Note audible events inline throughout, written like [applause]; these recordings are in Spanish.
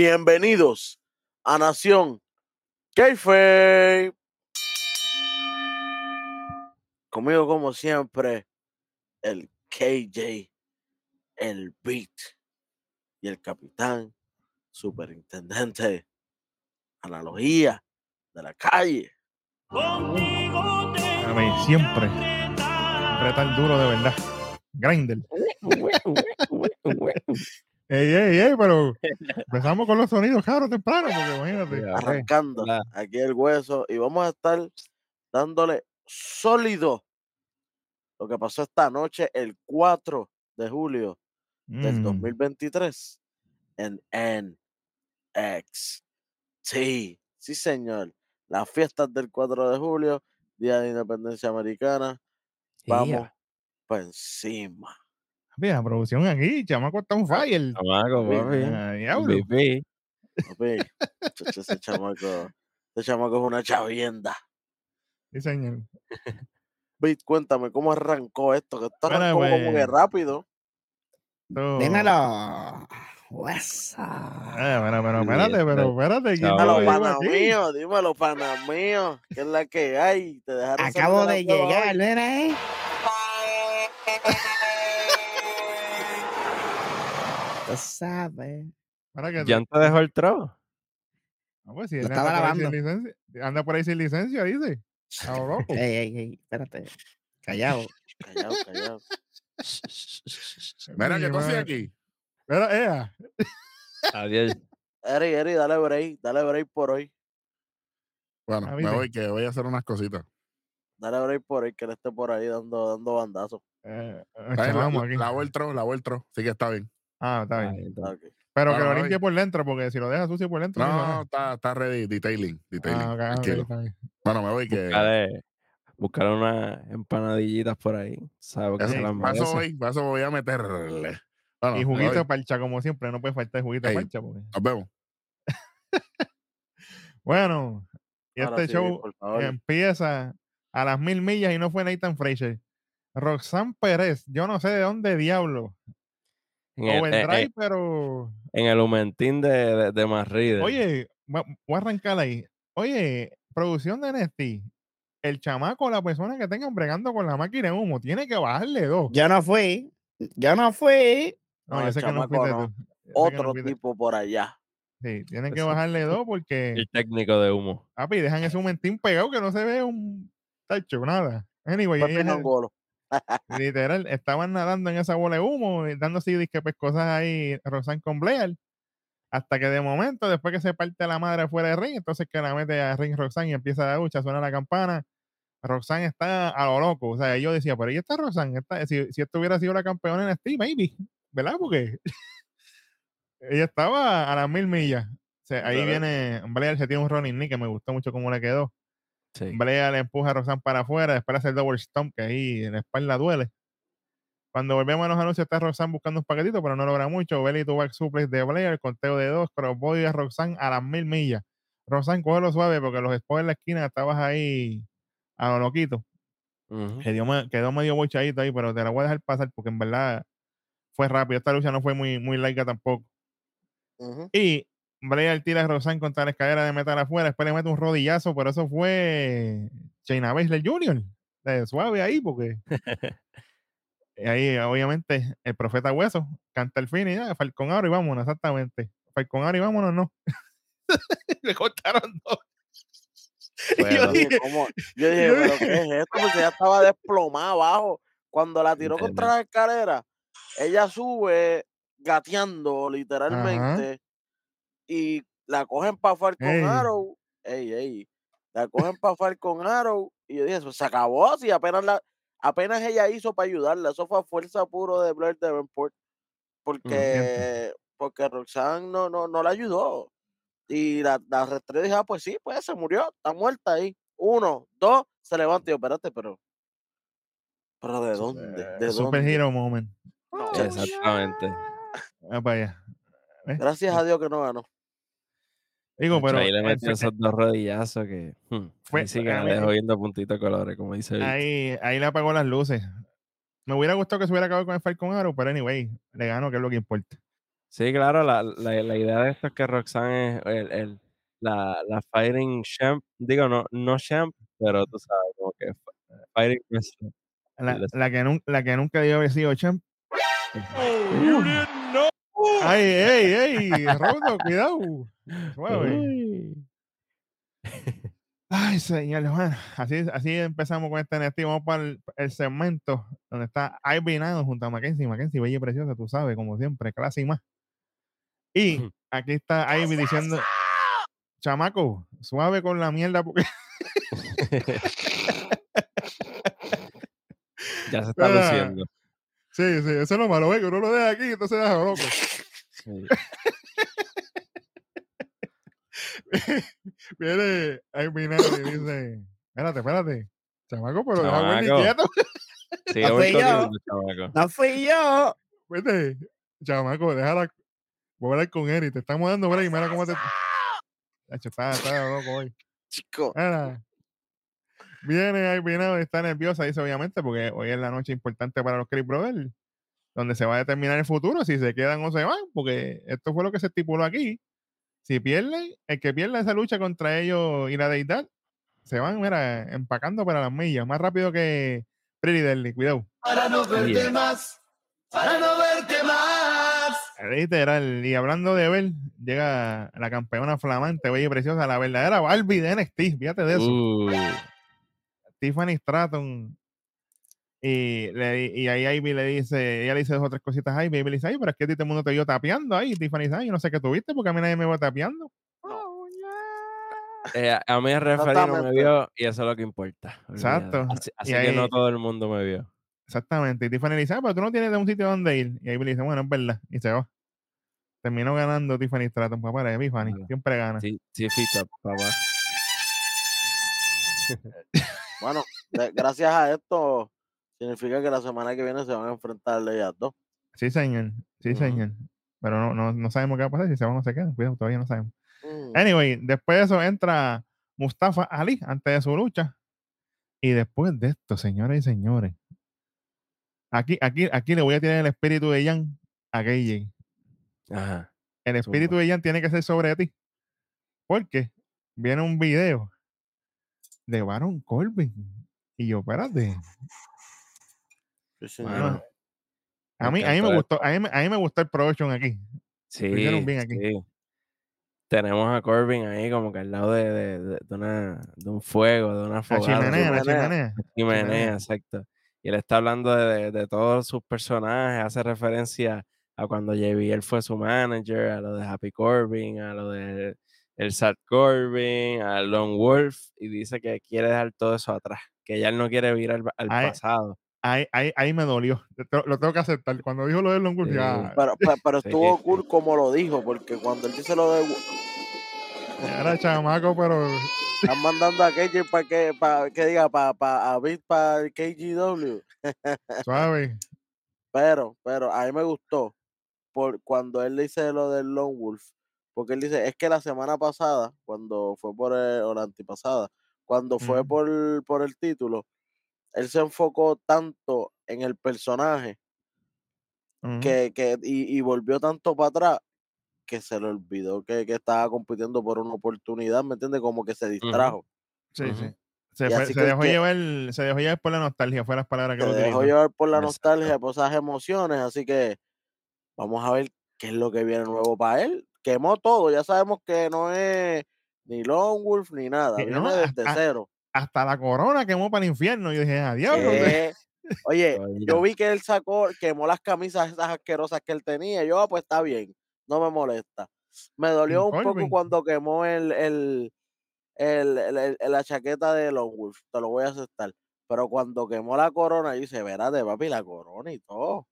Bienvenidos a Nación Keife. Conmigo, como siempre, el KJ, el Beat y el capitán, superintendente, analogía de la calle. A mí, siempre. Retal duro de verdad. Grindel. [laughs] Ey, ey, ey, pero [laughs] empezamos con los sonidos, claro, temprano, porque imagínate. Arrancando aquí el hueso y vamos a estar dándole sólido lo que pasó esta noche, el 4 de julio del Mm, 2023 en NXT. Sí, señor. Las fiestas del 4 de julio, Día de Independencia Americana. Vamos Yeah. por encima. Mira, producción aquí, chamaco está un fire. Chamaco, Papi, papi. Ah, diablo. MVP. Papi, chacho, ese [laughs] chamaco, ese chamaco es una chavienda. Sí, señor. Bit, cuéntame cómo arrancó esto, que esto arrancó como que pues, rápido. Dímelo. Huesa. Ah, pero, pero, espérate, pero, espérate. ¿quién Chao. te lo Dímelo, pana mío, dímelo, pana mío, que es la que hay. Te Acabo de llegar, hoy. mira, eh. [laughs] Tú sabes. Para que ¿Jan te dejó el trabajo? Ah, pues, si él estaba anda por ahí sin lavando. licencia- Anda por ahí sin licencia, dice. Ey, ey, ey, espérate. Callado. Callado, callado. [laughs] Mira, Mi que tú madre. aquí. Mira, ea. Adiós. Eri, Eri, dale break, dale break por hoy. Bueno, Ah, me voy, que voy a hacer unas cositas. Dale break por hoy, que él esté por ahí dando, dando bandazos. Eh, chavamos La, aquí. la vueltro. Sí que está bien. Ah, está bien. Pero que lo limpie por dentro, porque si lo deja sucio por dentro. No, no está, está ready. Detailing. Detailing. Ah. Bueno, me voy, que. Buscaré, buscaré unas empanadillitas por ahí. ¿Sabes que Eso, se las merece? voy, a meterle. Bueno, Y juguito de parcha, como siempre, no puede faltar juguito de parcha. Porque... Nos vemos. [laughs] Bueno, y Ahora este sí, show empieza a las mil millas y no fue Nathan Fraser. Roxanne Pérez, yo no sé de dónde diablo. En el, Overdrive, en- pero. en el Humentín de, de, de Marride. Oye, voy a arrancar ahí. Oye, producción de NXT. El chamaco, la persona que tengan bregando con la máquina de humo, tiene que bajarle dos. Yo no fui. Yo no fui. No, No, yo sé que no fuiste tú. Que Otro tipo por allá. Sí, tienen que bajarle dos [laughs] porque, el técnico de humo. papi, dejan ese humentín pegado que no se ve un tacho, nada. Anyway, ella- Nongolo. Literal, estaban nadando en esa bola de humo, y dando así disque pues, cosas ahí, Roxanne con Blair. Hasta que de momento, después que se parte la madre fuera de ring, entonces que la mete a ring Roxanne y empieza la lucha, suena la campana. Roxanne está a lo loco. O sea, yo decía, pero ahí está Roxanne. Está, si, si esto hubiera sido la campeona en Steam, maybe. ¿Verdad? Porque [laughs] ella estaba a las mil millas. O sea, ahí viene Blair, se tiene un running knee que me gustó mucho cómo le quedó. Sí. Blair le empuja a Roxanne para afuera, después hace el double stomp, que ahí en la espalda duele. Cuando volvemos a los anuncios, está Roxanne buscando un paquetito, pero no logra mucho. Belly to back suplex de Blair, conteo de dos, crossbody a Roxanne a las mil millas. Roxanne, cógelo suave porque los spots en la esquina estabas ahí a lo loquito. Quedó, me- quedó medio bochadito ahí, pero te la voy a dejar pasar porque en verdad fue rápido. Esta lucha no fue muy, muy larga tampoco. Y Blair tira a Roxanne contra la escalera de metal afuera, después le mete un rodillazo, pero eso fue Shayna Baszler Jr. De suave ahí, porque [laughs] ahí obviamente el profeta Hueso canta el fin y ya, Falcon Aro y vámonos, exactamente. Falcon Aro y vámonos, no. [laughs] le cortaron dos. [laughs] Bueno. yo dije, dije, ¿cómo? Yo dije, ¿pero qué es esto? Porque ella estaba desplomada abajo. Cuando la tiró contra la escalera, ella sube gateando literalmente y la cogen para Falcon Ey. Arrow. Ey, ey. La cogen para Falcon Arrow y yo dije, eso se acabó. Si apenas, la, apenas ella hizo para ayudarla. Eso fue a fuerza puro de Blair Davenport. Porque, porque Roxanne no, no, no la ayudó. Y la, la arrastré y dije, ah, pues sí, pues se murió, está muerta ahí. Uno, dos, se levanta y yo, espérate, pero. ¿Pero de dónde? ¿De Eh, Super dónde? Hero Moment. No, Exactamente. Ah, para allá. ¿Ves? Gracias a Dios que no ganó. Digo, pero ahí le el metió esos dos rodillazos que. hmm, Fue- ahí sí que me dejó viendo puntito de colores, como dice Vic. ahí, ahí le apagó las luces. Me hubiera gustado que se hubiera acabado con el Falcon Arrow, pero anyway, le ganó, que es lo que importa. Sí, claro, la, la, la idea de esto es que Roxanne es el, el- la, la fighting champ, digo, no, no champ, pero tú sabes, como que fighting. La, la que, nun- la que nunca dio haber sido champ. Ay, ey, ey, Rodo, cuidado. [laughs] Ay, señor, bueno, así, así empezamos con este NFT. Vamos para el, el segmento donde está Ivy Nado junto a Mackenzie. Mackenzie, bella y preciosa, tú sabes, como siempre, clase y más. Y aquí está Ivy diciendo, chamaco, suave con la mierda porque [laughs] Ya se está Ah. luciendo. Sí, sí, eso es lo malo, ve, que uno lo deja aquí, entonces deja loco. Sí. [laughs] Viene Ivy Nado y dice, espérate, espérate, chamaco, pero deja a quieto. [laughs] Sigue No fui yo. chamaco. No fui yo. Vete, chamaco, déjala. Voy a hablar con él y te estamos dando break. Mira cómo te. Chacho, está, está loco hoy. Chico. Mira. Viene ahí, viene, está nerviosa, dice obviamente, porque hoy es la noche importante para los Chris Brothers, donde se va a determinar el futuro, si se quedan o se van, porque esto fue lo que se estipuló aquí. Si pierden, el que pierda esa lucha contra ellos y la deidad, se van, mira, empacando para las millas, más rápido que Pretty Deadly, cuidado. Para no verte Yeah. más, para no verte más. Literal, y hablando de ver, llega la campeona flamante, bella y preciosa, la verdadera Barbie de NXT, fíjate de eso. Uh, Tiffany Stratton. Y, le, y ahí Ivy le dice, ella le dice dos o tres cositas a Ivy, y Ivy le dice, ay, pero es que a ti todo el mundo te vio tapeando ahí. Tiffany dice, ay, yo no sé qué tuviste porque a mí nadie me va tapeando. eh, a- mí el referee no me vio y eso es lo que importa. Exacto. Así, así Y que no todo el mundo me vio. Exactamente. Y Tiffany le dice, ah, pero tú no tienes un sitio donde ir. Y Ivy le dice, bueno, es verdad. Y se va. Terminó ganando Tiffany Stratton, papá, de Tiffany. Siempre gana. Sí, sí, papá. [laughs] Bueno, de- gracias a esto, significa que la semana que viene se van a enfrentar ellas dos. Sí, señor. Sí, Ujú. señor. Pero no, no, no sabemos qué va a pasar, si se van o se quedan. Cuidado, todavía no sabemos. Mm. Anyway, después de eso entra Mustafa Ali antes de su lucha. Y después de esto, señoras y señores, aquí, aquí, aquí le voy a tirar el espíritu de Jan a KJ. Ajá. El espíritu de Jan tiene que ser sobre ti. Porque viene un video de Baron Corbin. Y yo, espérate. Sí, señor. Bueno, A mí, a mí me gustó, a mí, a mí me gustó el production aquí. Sí, hicieron bien aquí. sí. Tenemos a Corbin ahí como que al lado de, de, de- de una, de un fuego, de una La fogata. chimenea, la chimenea. chimenea. Chimenea, chimenea. exacto. Y él está hablando de, de- de todos sus personajes, hace referencia a cuando JBL fue su manager, a lo de Happy Corbin, a lo de el Sad Corbin, a Lone Wolf, y dice que quiere dejar todo eso atrás, que ya él no quiere vivir al, al pasado. Ahí, ahí, ahí me dolió. Lo, tengo que aceptar. Cuando dijo lo de Long Wolf, Sí. ya, Pero, pero, pero Sí. estuvo cool como lo dijo, porque cuando él dice lo de. era chamaco, pero Están mandando a KJ para que, para que diga, para, para, a Bit para el KGW. suave. Pero, pero a mí me gustó por cuando él dice lo del Lone Wolf, porque él dice, es que la semana pasada, cuando fue por el, o la antipasada, cuando fue por, por el título, él se enfocó tanto en el personaje que, que y, y volvió tanto para atrás que se le olvidó que, que estaba compitiendo por una oportunidad, ¿me entiendes? Como que se distrajo. Sí, sí. Se, fue- dejó que- llevar, se dejó llevar por la nostalgia, fue las palabras que Se lo dejó llevar por la Exacto. nostalgia, por esas emociones, así que vamos a ver qué es lo que viene nuevo para él. Quemó todo, ya sabemos que no es ni Lone Wolf ni nada, viene no, desde cero. Hasta la corona quemó para el infierno. Yo dije, adiós. Eh, Oye, Oye. yo vi que él sacó, quemó las camisas esas asquerosas que él tenía. Yo, ah, pues está bien, no me molesta. Me dolió un poco cuando quemó el, el, el, el- el- la chaqueta de Lone Wolf, te lo voy a aceptar. Pero cuando quemó la corona, yo dice, verá de papi, la corona y todo.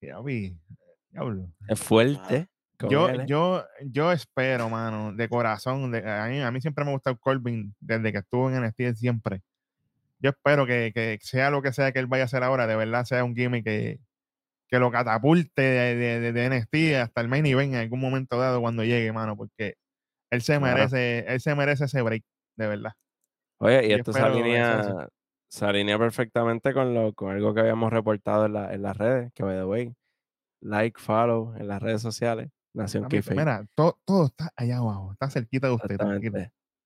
Ya vi, diablo. Es fuerte. Yo, yo, yo espero, mano, de corazón. De, a, mí, a mí siempre me ha gustado Corbin desde que estuvo en NXT siempre. Yo espero que, que sea lo que sea que él vaya a hacer ahora, de verdad sea un gimmick que, que lo catapulte de, de, de- NXT hasta el main event en algún momento dado cuando llegue, mano, porque él se Claro. merece, él se merece ese break, de verdad. Oye, y yo esto se alinea, se alinea perfectamente con, lo, con algo que habíamos reportado en, la- en las redes, que by the way, like, follow en las redes sociales. Nación Kayfabe. Mira, todo, todo está allá abajo, está cerquita de usted.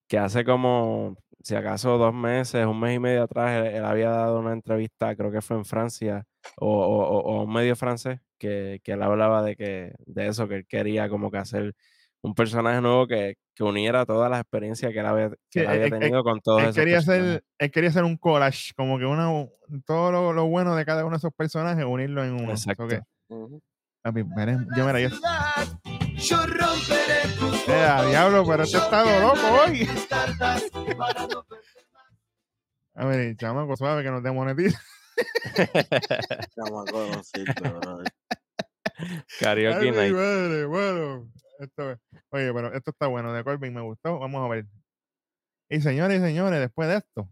Que hace como, si acaso dos meses, un mes y medio atrás, él, él había dado una entrevista, creo que fue en Francia, o, o- un medio francés, que, que él hablaba de que de eso, que él quería como que hacer un personaje nuevo que, que uniera todas las experiencias que él había, que Sí, él había él- él- tenido con todos Él esos quería, personajes. hacer, él quería hacer un collage, como que una, todo lo, lo bueno de cada uno de esos personajes, unirlo en uno. Exacto. Papi, veremos- yo, mira, yo, Yo romperé tus eh, a diablo, pero este está loco hoy. no A ver, chamaco, suave que nos demonetiza. Chamaco, no brother. Karaoke Night. madre, bueno. Esto es- oye, pero esto está bueno. De Corbin me gustó. Vamos a ver. Y señores y señores, después de esto,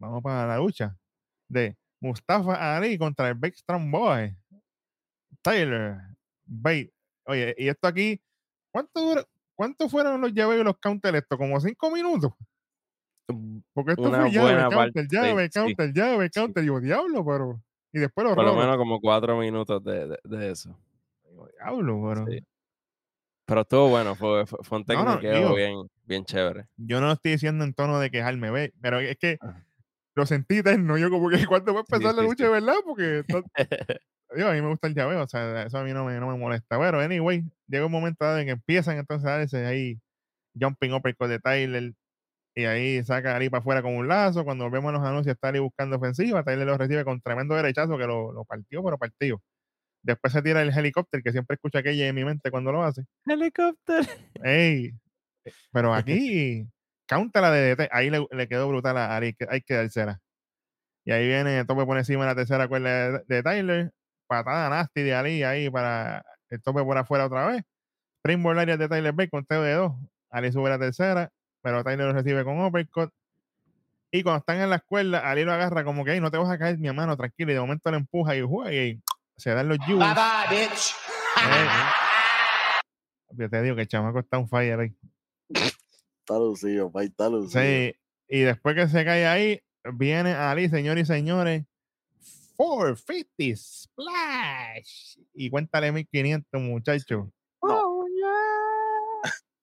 vamos para la lucha de Mustafa Ali contra el Big Strong Boy. Tyler Bate. Oye, y esto aquí, ¿cuánto dura? ¿Cuánto fueron los llaves y los counters esto? ¿Como cinco minutos? Porque esto Una fue llave, counter, parte, llave, sí, counter, llave, counter. Digo, diablo, pero. Y después los Por lo menos como cuatro minutos de, de- de eso. Digo, diablo, pero. Sí. Pero estuvo bueno, fue, fue, un No, no, digo- bien, bien chévere. yo no lo estoy diciendo en tono de quejarme, ve, pero es que Ajá. lo sentí eterno. Yo como que [laughs] cuándo va a Sí, empezar la sí, lucha, sí. ¿verdad? Porque [laughs] digo, a mí me gusta el llaveo, o sea, eso a mí no me, no me molesta. Pero anyway, llega un momento dado en que empiezan entonces a darse ahí jumping uppercut de Tyler y ahí saca a Ali para afuera con un lazo. Cuando vemos los anuncios, está Ali buscando ofensiva. Tyler lo recibe con tremendo derechazo que lo, lo partió, pero partido. Después se tira el helicóptero, que siempre escucha aquella en mi mente cuando lo hace. Helicóptero. Ey, eh, pero [laughs] aquí, la de DT, ahí le, le quedó brutal a Ari, que hay que dársela. Y ahí viene, tope por encima de la tercera cuerda de, de Tyler, patada nasty de Ali ahí para el tope por afuera otra vez. Springboard área de Tyler Bate con teo de dos. Ali sube la tercera, pero Tyler lo recibe con uppercut. Y cuando están en la cuerda, Ali lo agarra como que, "Ey, no te vas a caer, mi hermano, tranquilo. Y de momento lo empuja y juega y se dan los yules. Bye bye, bitch. [laughs] Yo te digo que el chamaco está un fire ahí. Está lucido, está lucido. Sí, y después que se cae ahí, viene Ali, señores y señores. 450 Splash. Y cuéntale 1500, muchachos.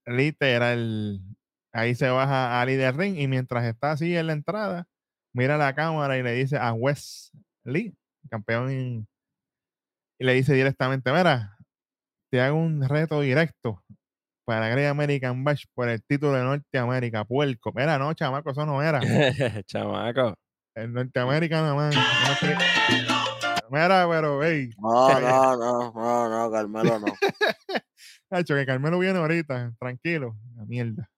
Literal. Ahí se baja Ali del ring y mientras está así en la entrada, mira la cámara y le dice a Wes Lee, campeón, y le dice directamente, mira, te hago un reto directo para Great American Bash por el título de Norteamérica, puerco. Mira, no, chamaco, eso no era. [laughs] Chamaco. En Norteamérica nada más. Mira, pero, hey, No, no, [laughs] no, no, no, Carmelo no. [laughs] Hacho, que Carmelo viene ahorita, tranquilo. La mierda.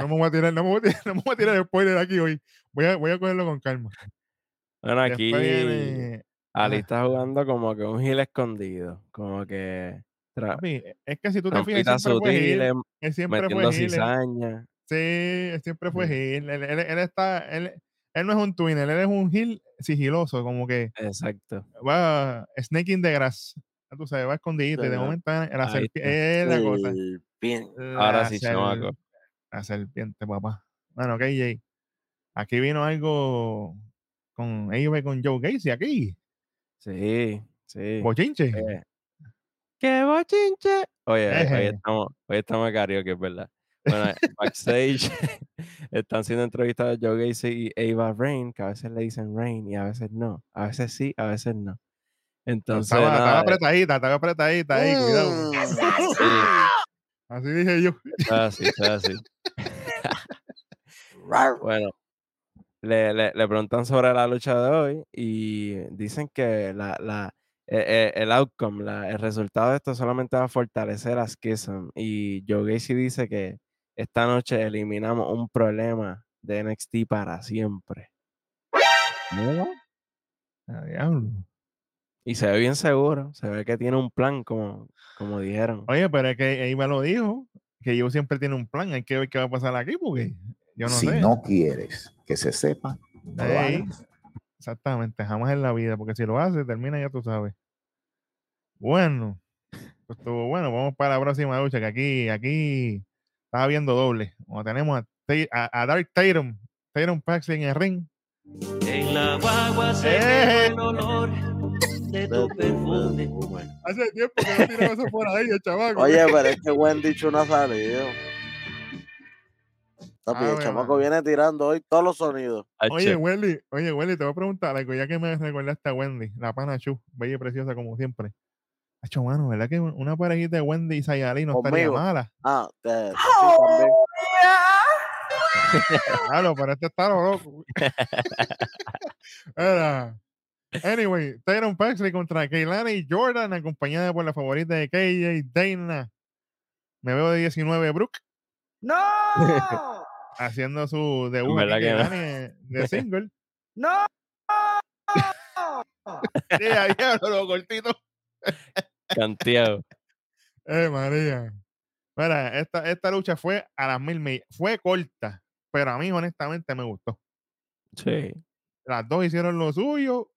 No me voy a tirar, no me voy a tirar, [laughs] no me voy a tirar spoiler aquí hoy. Voy a, voy a cogerlo con calma. Bueno, aquí viene. Ali está jugando como que un gil escondido. Como que tra- Papi, es que si tú te fijas, siempre fue heel. sutiles, Él siempre fue cizaña. Sí, él siempre fue heel. Él, él- él está, él, él no es un twinner, él es un heel sigiloso, como que Exacto. va snake in the grass. Tú sabes, va escondidito y de momento la serpiente es la cosa. Sí. Ahora sí, chamaco. La serpiente, papá. Bueno, KJ. Aquí vino algo con ellos con Joe Gacy aquí. Sí, sí. Bochinche. Eh, ¡Qué bochinche! Oye, hoy- hoy estamos, hoy estamos de karaoke, es verdad. Bueno, eh, backstage [laughs] están siendo entrevistados Joe Gacy y Ava Rain, que a veces le dicen Rain y a veces no. A veces sí, a veces no. Entonces, estaba, estaba nada, eh, apretadita, estaba apretadita ahí, cuidado. Mm. sí, Así dije yo. así, así. Bueno, le, le, le preguntan sobre la lucha de hoy y dicen que la, la, eh, eh, el outcome, la- el resultado de esto solamente va a fortalecer a Schism. Y Joe Gacy dice que esta noche eliminamos un problema de NXT para siempre. Ah, diablo. Y se ve bien seguro, se ve que tiene un plan, como, como dijeron. Oye, pero es que Eva lo dijo, que yo siempre tiene un plan. Hay que ver qué va a pasar aquí, porque yo no si sé. no quieres que se sepa, no Ey, exactamente, jamás en la vida, porque si lo hace, termina ya tú sabes. Bueno, pues estuvo bueno. Vamos para la próxima lucha, que aquí, aquí estaba viendo doble. Como tenemos a, a, a Dark Tatum, Tatum Paxley en el ring. En la guagua se Eh. el olor de tu perfume. Hace tiempo que no tiraba eso por ahí, el chamaco. Oye, pero es que Wendy Chu no ha salido. Papi, el chamaco viene tirando hoy todos los sonidos. Oye, Welly, oye, Welly, te voy a preguntar algo, ya que me recordaste a Wendy, la pana Chu, bella y preciosa como siempre. Hacho, mano, ¿verdad que una parejita de Wendy y Sayali no estaría Conmigo. mala? Ah, te, sí, también. Claro, [laughs] pero este está lo loco. [laughs] Era. Anyway, Tyron Paxley contra Keilani Jordan, acompañada por la favorita de KJ Dana. Me veo de 19 Brooke, ¡No! [laughs] haciendo su debut. Keilani, de single. ¡No! Sí, ahí hablo, lo cortito. Canteado. Eh, María. Mira, esta, esta lucha fue a las mil millas. Fue corta, pero a mí honestamente me gustó. Sí. Las dos hicieron lo suyo.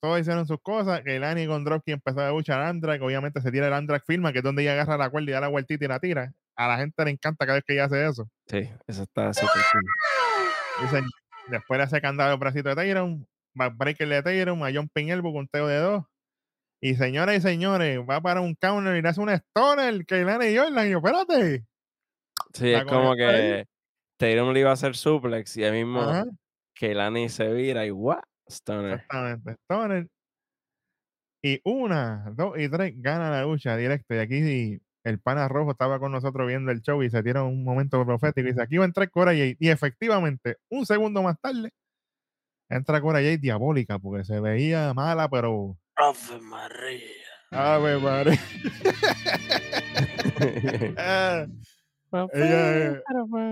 Todos hicieron sus cosas. Que Lani con Dropkick empezó a luchar Andrak. Obviamente se tira el Andrak firma, que es donde ella agarra la cuerda y da la vueltita y la tira. A la gente le encanta cada vez que ella hace eso. Sí, eso está súper cool. Dicen, después le hace candado el bracito de Tyron. Backbreaker de Tyron. A John Elbow con teo de dos. Y señoras y señores, va para un counter y le hace un stoner. Que y Jordan. Y yo, espérate. Sí, es como ahí. que Tatum le iba a hacer suplex y ahí mismo Ajá. que Lani se vira y what? Stoner. Exactamente. Stoner. Y una, dos y tres gana la lucha directo. Y aquí el pana rojo estaba con nosotros viendo el show y se tiene un momento profético. Y dice: Aquí va a entrar Cora Jade. Y efectivamente, un segundo más tarde, entra Cora Jade diabólica porque se veía mala, pero. Ave María. Ave María. [laughs] Ah, ella,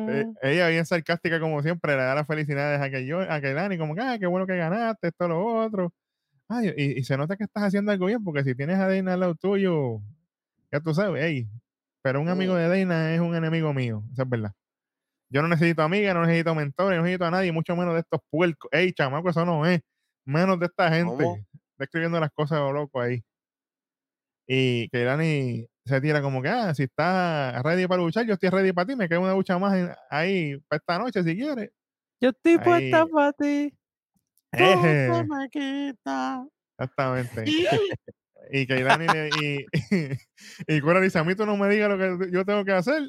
eh, ella bien sarcástica como siempre, le da las felicidades a que yo, a que Dani, como que, ah, qué bueno que ganaste, esto, lo otro. Ay, y, y se nota que estás haciendo algo bien, porque si tienes a Dana al lado tuyo, ya tú sabes, ey, pero un amigo de Dana es un enemigo mío, eso es verdad. Yo no necesito amiga, no necesito mentores, no necesito a nadie, mucho menos de estos puercos. Ey, chamaco, eso no es. Menos de esta gente. ¿Cómo? Está escribiendo las cosas lo loco ahí. Y que Dani se tira como que, ah, si estás ready para luchar, yo estoy ready para ti, me queda una lucha más en- ahí para esta noche si quieres. Yo estoy puesta para ti. Se me quita. exactamente. y [laughs] que Dani le, y, [laughs] y, Cora dice, a mí tú no me digas lo que yo tengo que hacer.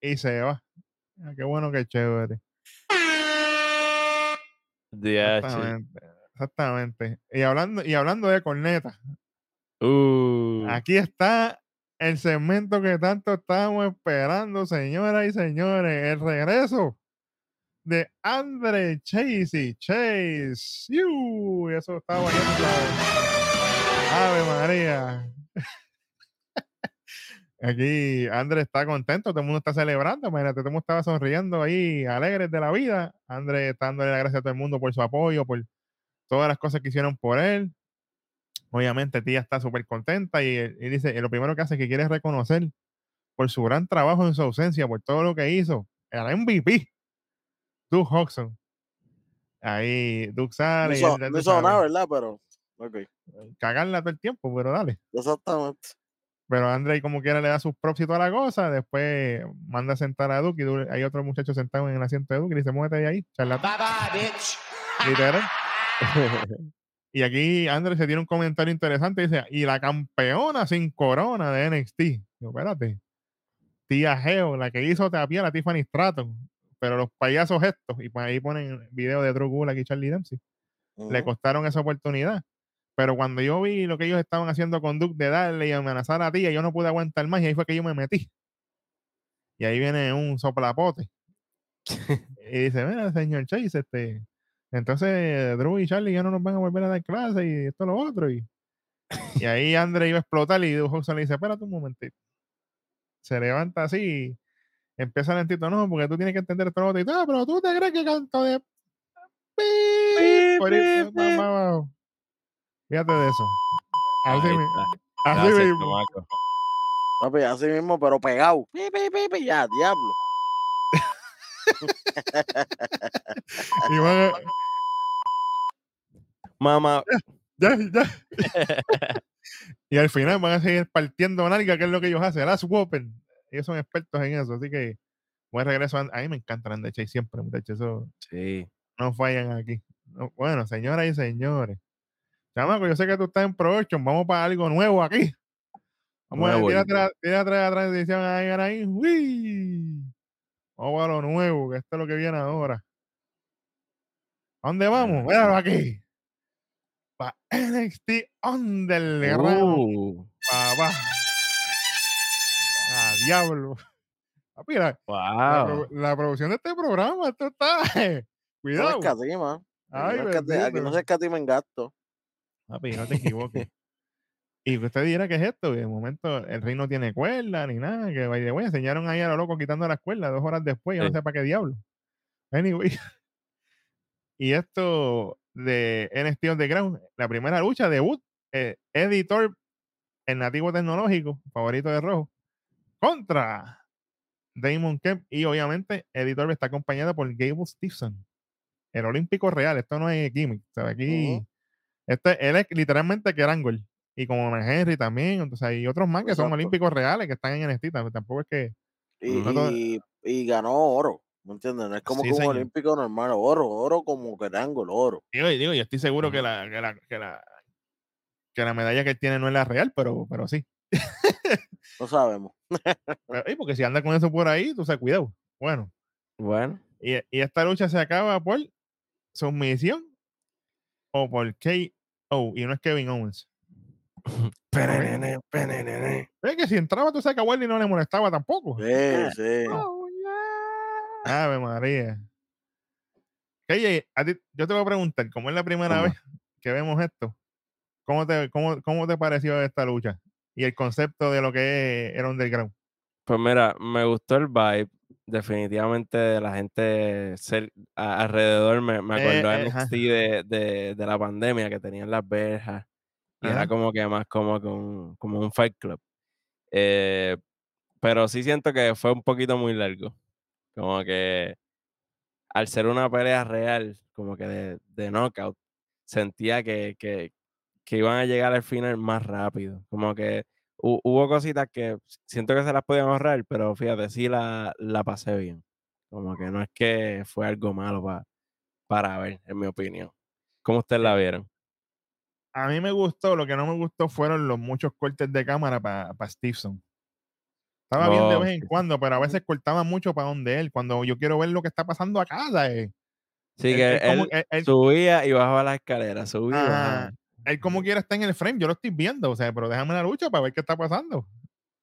Y se va. Ah, qué bueno, qué chévere. [laughs] Exactamente. Exactamente. Y hablando, y hablando de corneta, Uh. aquí está el segmento que tanto estábamos esperando, señoras y señores. El regreso de Andre Chasey. Chase. ¡Yu! Y eso tú sabes. Ave María. Aquí André está contento, todo el mundo está celebrando. Imagínate, todo el mundo estaba sonriendo ahí, alegres de la vida. André está dándole las gracias a todo el mundo por su apoyo, por todas las cosas que hicieron por él. Obviamente, tía está súper contenta y, y dice: y lo primero que hace es que quiere reconocer por su gran trabajo en su ausencia, por todo lo que hizo. El MVP, Duke Hodgson. Ahí Duke sale hizo, no hizo nada, ¿verdad? Pero, ok. cagarla todo el tiempo, pero dale. Exactamente. Pero Andre como quiera le da sus props y toda la cosa, después manda a sentar a Duke y hay otro muchacho sentado en el asiento de Duke y dice, muévete de ahí, charlatán, Bye bye, bitch. literal. [laughs] Y aquí Andre se tiene un comentario interesante, dice, y la campeona sin corona de NXT. Yo, espérate, tía Geo, la que hizo Tapia, la Tiffany Stratton, pero los payasos estos, y por ahí ponen video de Drew Gulak y Charlie Dempsey, le costaron esa oportunidad. Pero cuando yo vi lo que ellos estaban haciendo con Duke de darle y amenazar a tía, yo no pude aguantar más y ahí fue que yo me metí. Y ahí viene un soplapote. [laughs] y dice, mira, señor Chase, este, entonces Drew y Charlie ya no nos van a volver a dar clase y esto lo otro. Y, y [laughs] ahí Andre iba a explotar y Hodgson le dice, espérate un momentito. Se levanta así y empieza lentito, no, porque tú tienes que entender esto lo otro. Y "Ah, pero tú te crees que canto de... Pip, por pa- pa- Fíjate de eso. Así, mi- así Gracias, mismo. Papi, así mismo, pero pegado. Pi, pi, pi, pi, ya, diablo. Y van [laughs] a- Mamá. ya, ya. Y al final van a seguir partiendo nalga, que es lo que ellos hacen. Las Whopper. Ellos son expertos en eso. Así que buen regreso. A a mí me encanta Andy Chase siempre, muchachos. Eso Sí. no fallan aquí. No, bueno, señoras y señores. Chamaco, yo sé que tú estás en Production. Vamos para algo nuevo aquí. Vamos a Nuevo ver, el- tírate la, la transición ahí, ahí. ¡Uy! Vamos a lo nuevo, que esto es lo que viene ahora. ¿A dónde vamos? Míralo aquí. Para NXT Underground, Uh, papá. ¡Ah, diablo! [laughs] Papi, la, la wow. la producción de este programa, esto está... [laughs] No Cuidado. escatima. Ay, no aquí no se escatima en gasto. Papi, no te equivoques. Y que usted dirá que es esto, que de momento el rey no tiene cuerda ni nada, que the way, enseñaron ahí a lo loco quitando las cuerdas dos horas después, yo Sí. no sé para qué diablo. Anyway. [laughs] y esto de NXT Underground, la primera lucha, debut, eh, editor, el nativo tecnológico, favorito de Rojo, contra Damon Kemp y obviamente editor está acompañado por Gable Stevenson, el olímpico real, esto no es gimmick, o sea, aquí... Este, él es literalmente Kerangol. Y como Mark Henry también. Entonces hay otros más que son Exacto. olímpicos reales que están en NXT. tam- Tampoco es que. Y, No y, y ganó oro. ¿Me entiendes? No es como Sí, que un señor. olímpico normal. Oro, oro como que el oro. Digo, y digo, yo estoy seguro que, la, que, la, que, la, que la medalla que él tiene no es la real, pero, pero sí. No sabemos. [laughs] Pero, ey, porque si anda con eso por ahí, tú sabes, cuidado. Bueno, Bueno, y, y esta lucha se acaba por sumisión o por KO. Y no es Kevin Owens. Penenene, penenene. Es que si entraba, tú sabes que a Wendy no le molestaba tampoco. Sí, sí. Ave María. A ti- yo te voy a preguntar, como es la primera ¿Cómo? vez que vemos esto, ¿cómo te, cómo, cómo te pareció esta lucha? Y el concepto de lo que era Underground. Pues mira, me gustó el vibe. Definitivamente de la gente a- alrededor me, me acordó Eh, eh. NXT de, de, de la pandemia que tenían las verjas y Ajá. era como que más como, que un, como un fight club. Eh, pero sí siento que fue un poquito muy largo. Como que al ser una pelea real, como que de, de knockout, sentía que, que, que iban a llegar al final más rápido. Como que hu- hubo cositas que siento que se las podían ahorrar, pero fíjate, sí la, la pasé bien. Como que no es que fue algo malo pa- para ver, en mi opinión. ¿Cómo ustedes la vieron? A mí me gustó, lo que no me gustó fueron los muchos cortes de cámara para Stevenson. Estaba bien de vez en cuando, pero a veces cortaban mucho para donde él, cuando yo quiero ver lo que está pasando acá. ¿sabes? Sí, Él- que él como- él él- él- subía y bajaba las escaleras, subía Ajá. él como quiera está en el frame, yo lo estoy viendo, o sea, pero déjame la lucha para ver qué está pasando.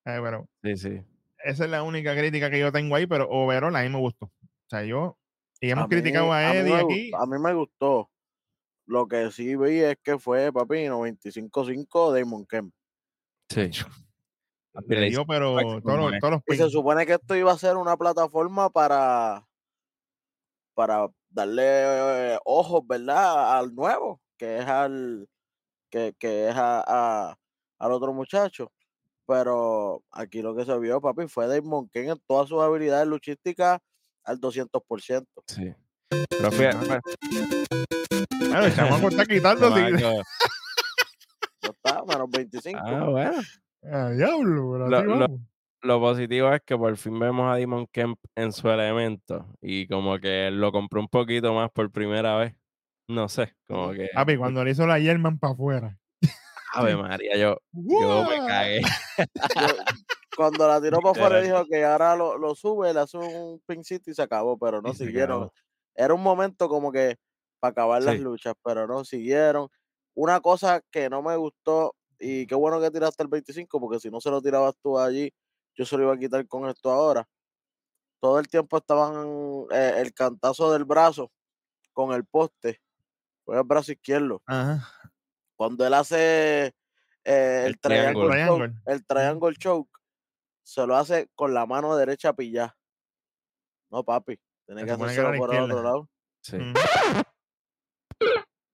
Eh, pero Sí, sí. esa es la única crítica que yo tengo ahí, pero overall a mí me gustó. O sea, yo, y hemos A mí- criticado a mí Eddie me aquí. gustó- a mí me gustó. Lo que sí vi es que fue, papi, 95-5 Damon Kemp. Sí. Le dio, pero todos los, todos los Y se supone que esto iba a ser una plataforma para, para darle eh, ojos, ¿verdad? Al nuevo, que es al que, que es a, a- al otro muchacho. Pero aquí lo que se vio, papi, fue Damon Ken en todas sus habilidades luchísticas al 200%. Sí. Pero Bueno, el chamaco está [laughs] quitando. Ya está, menos 25. Ah, bueno. Ah, diablo, pero Lo- así lo- positivo es que por fin vemos a Demon Kemp en su elemento y como que lo compré un poquito más por primera vez. No sé, como que. Papi, cuando le hizo la Yerman para afuera. Ave María, yo, yo me cagué. Yo- cuando la tiró para [laughs] afuera dijo que ahora lo, lo sube, le hace un pincito y se acabó, pero no siguieron. acabó. Era un momento como que para acabar las luchas, pero no siguieron. Una cosa que no me gustó, y qué bueno que tiraste el 25, porque si no se lo tirabas tú allí, yo se lo iba a quitar con esto ahora. Todo el tiempo estaban eh, el cantazo del brazo con el poste, fue el brazo izquierdo. Ajá. Cuando él hace eh, el, El triangle, choke, el triangle choke, se lo hace con la mano derecha pillada. No, papi, tiene que hacerlo por el otro lado. Sí. Mm.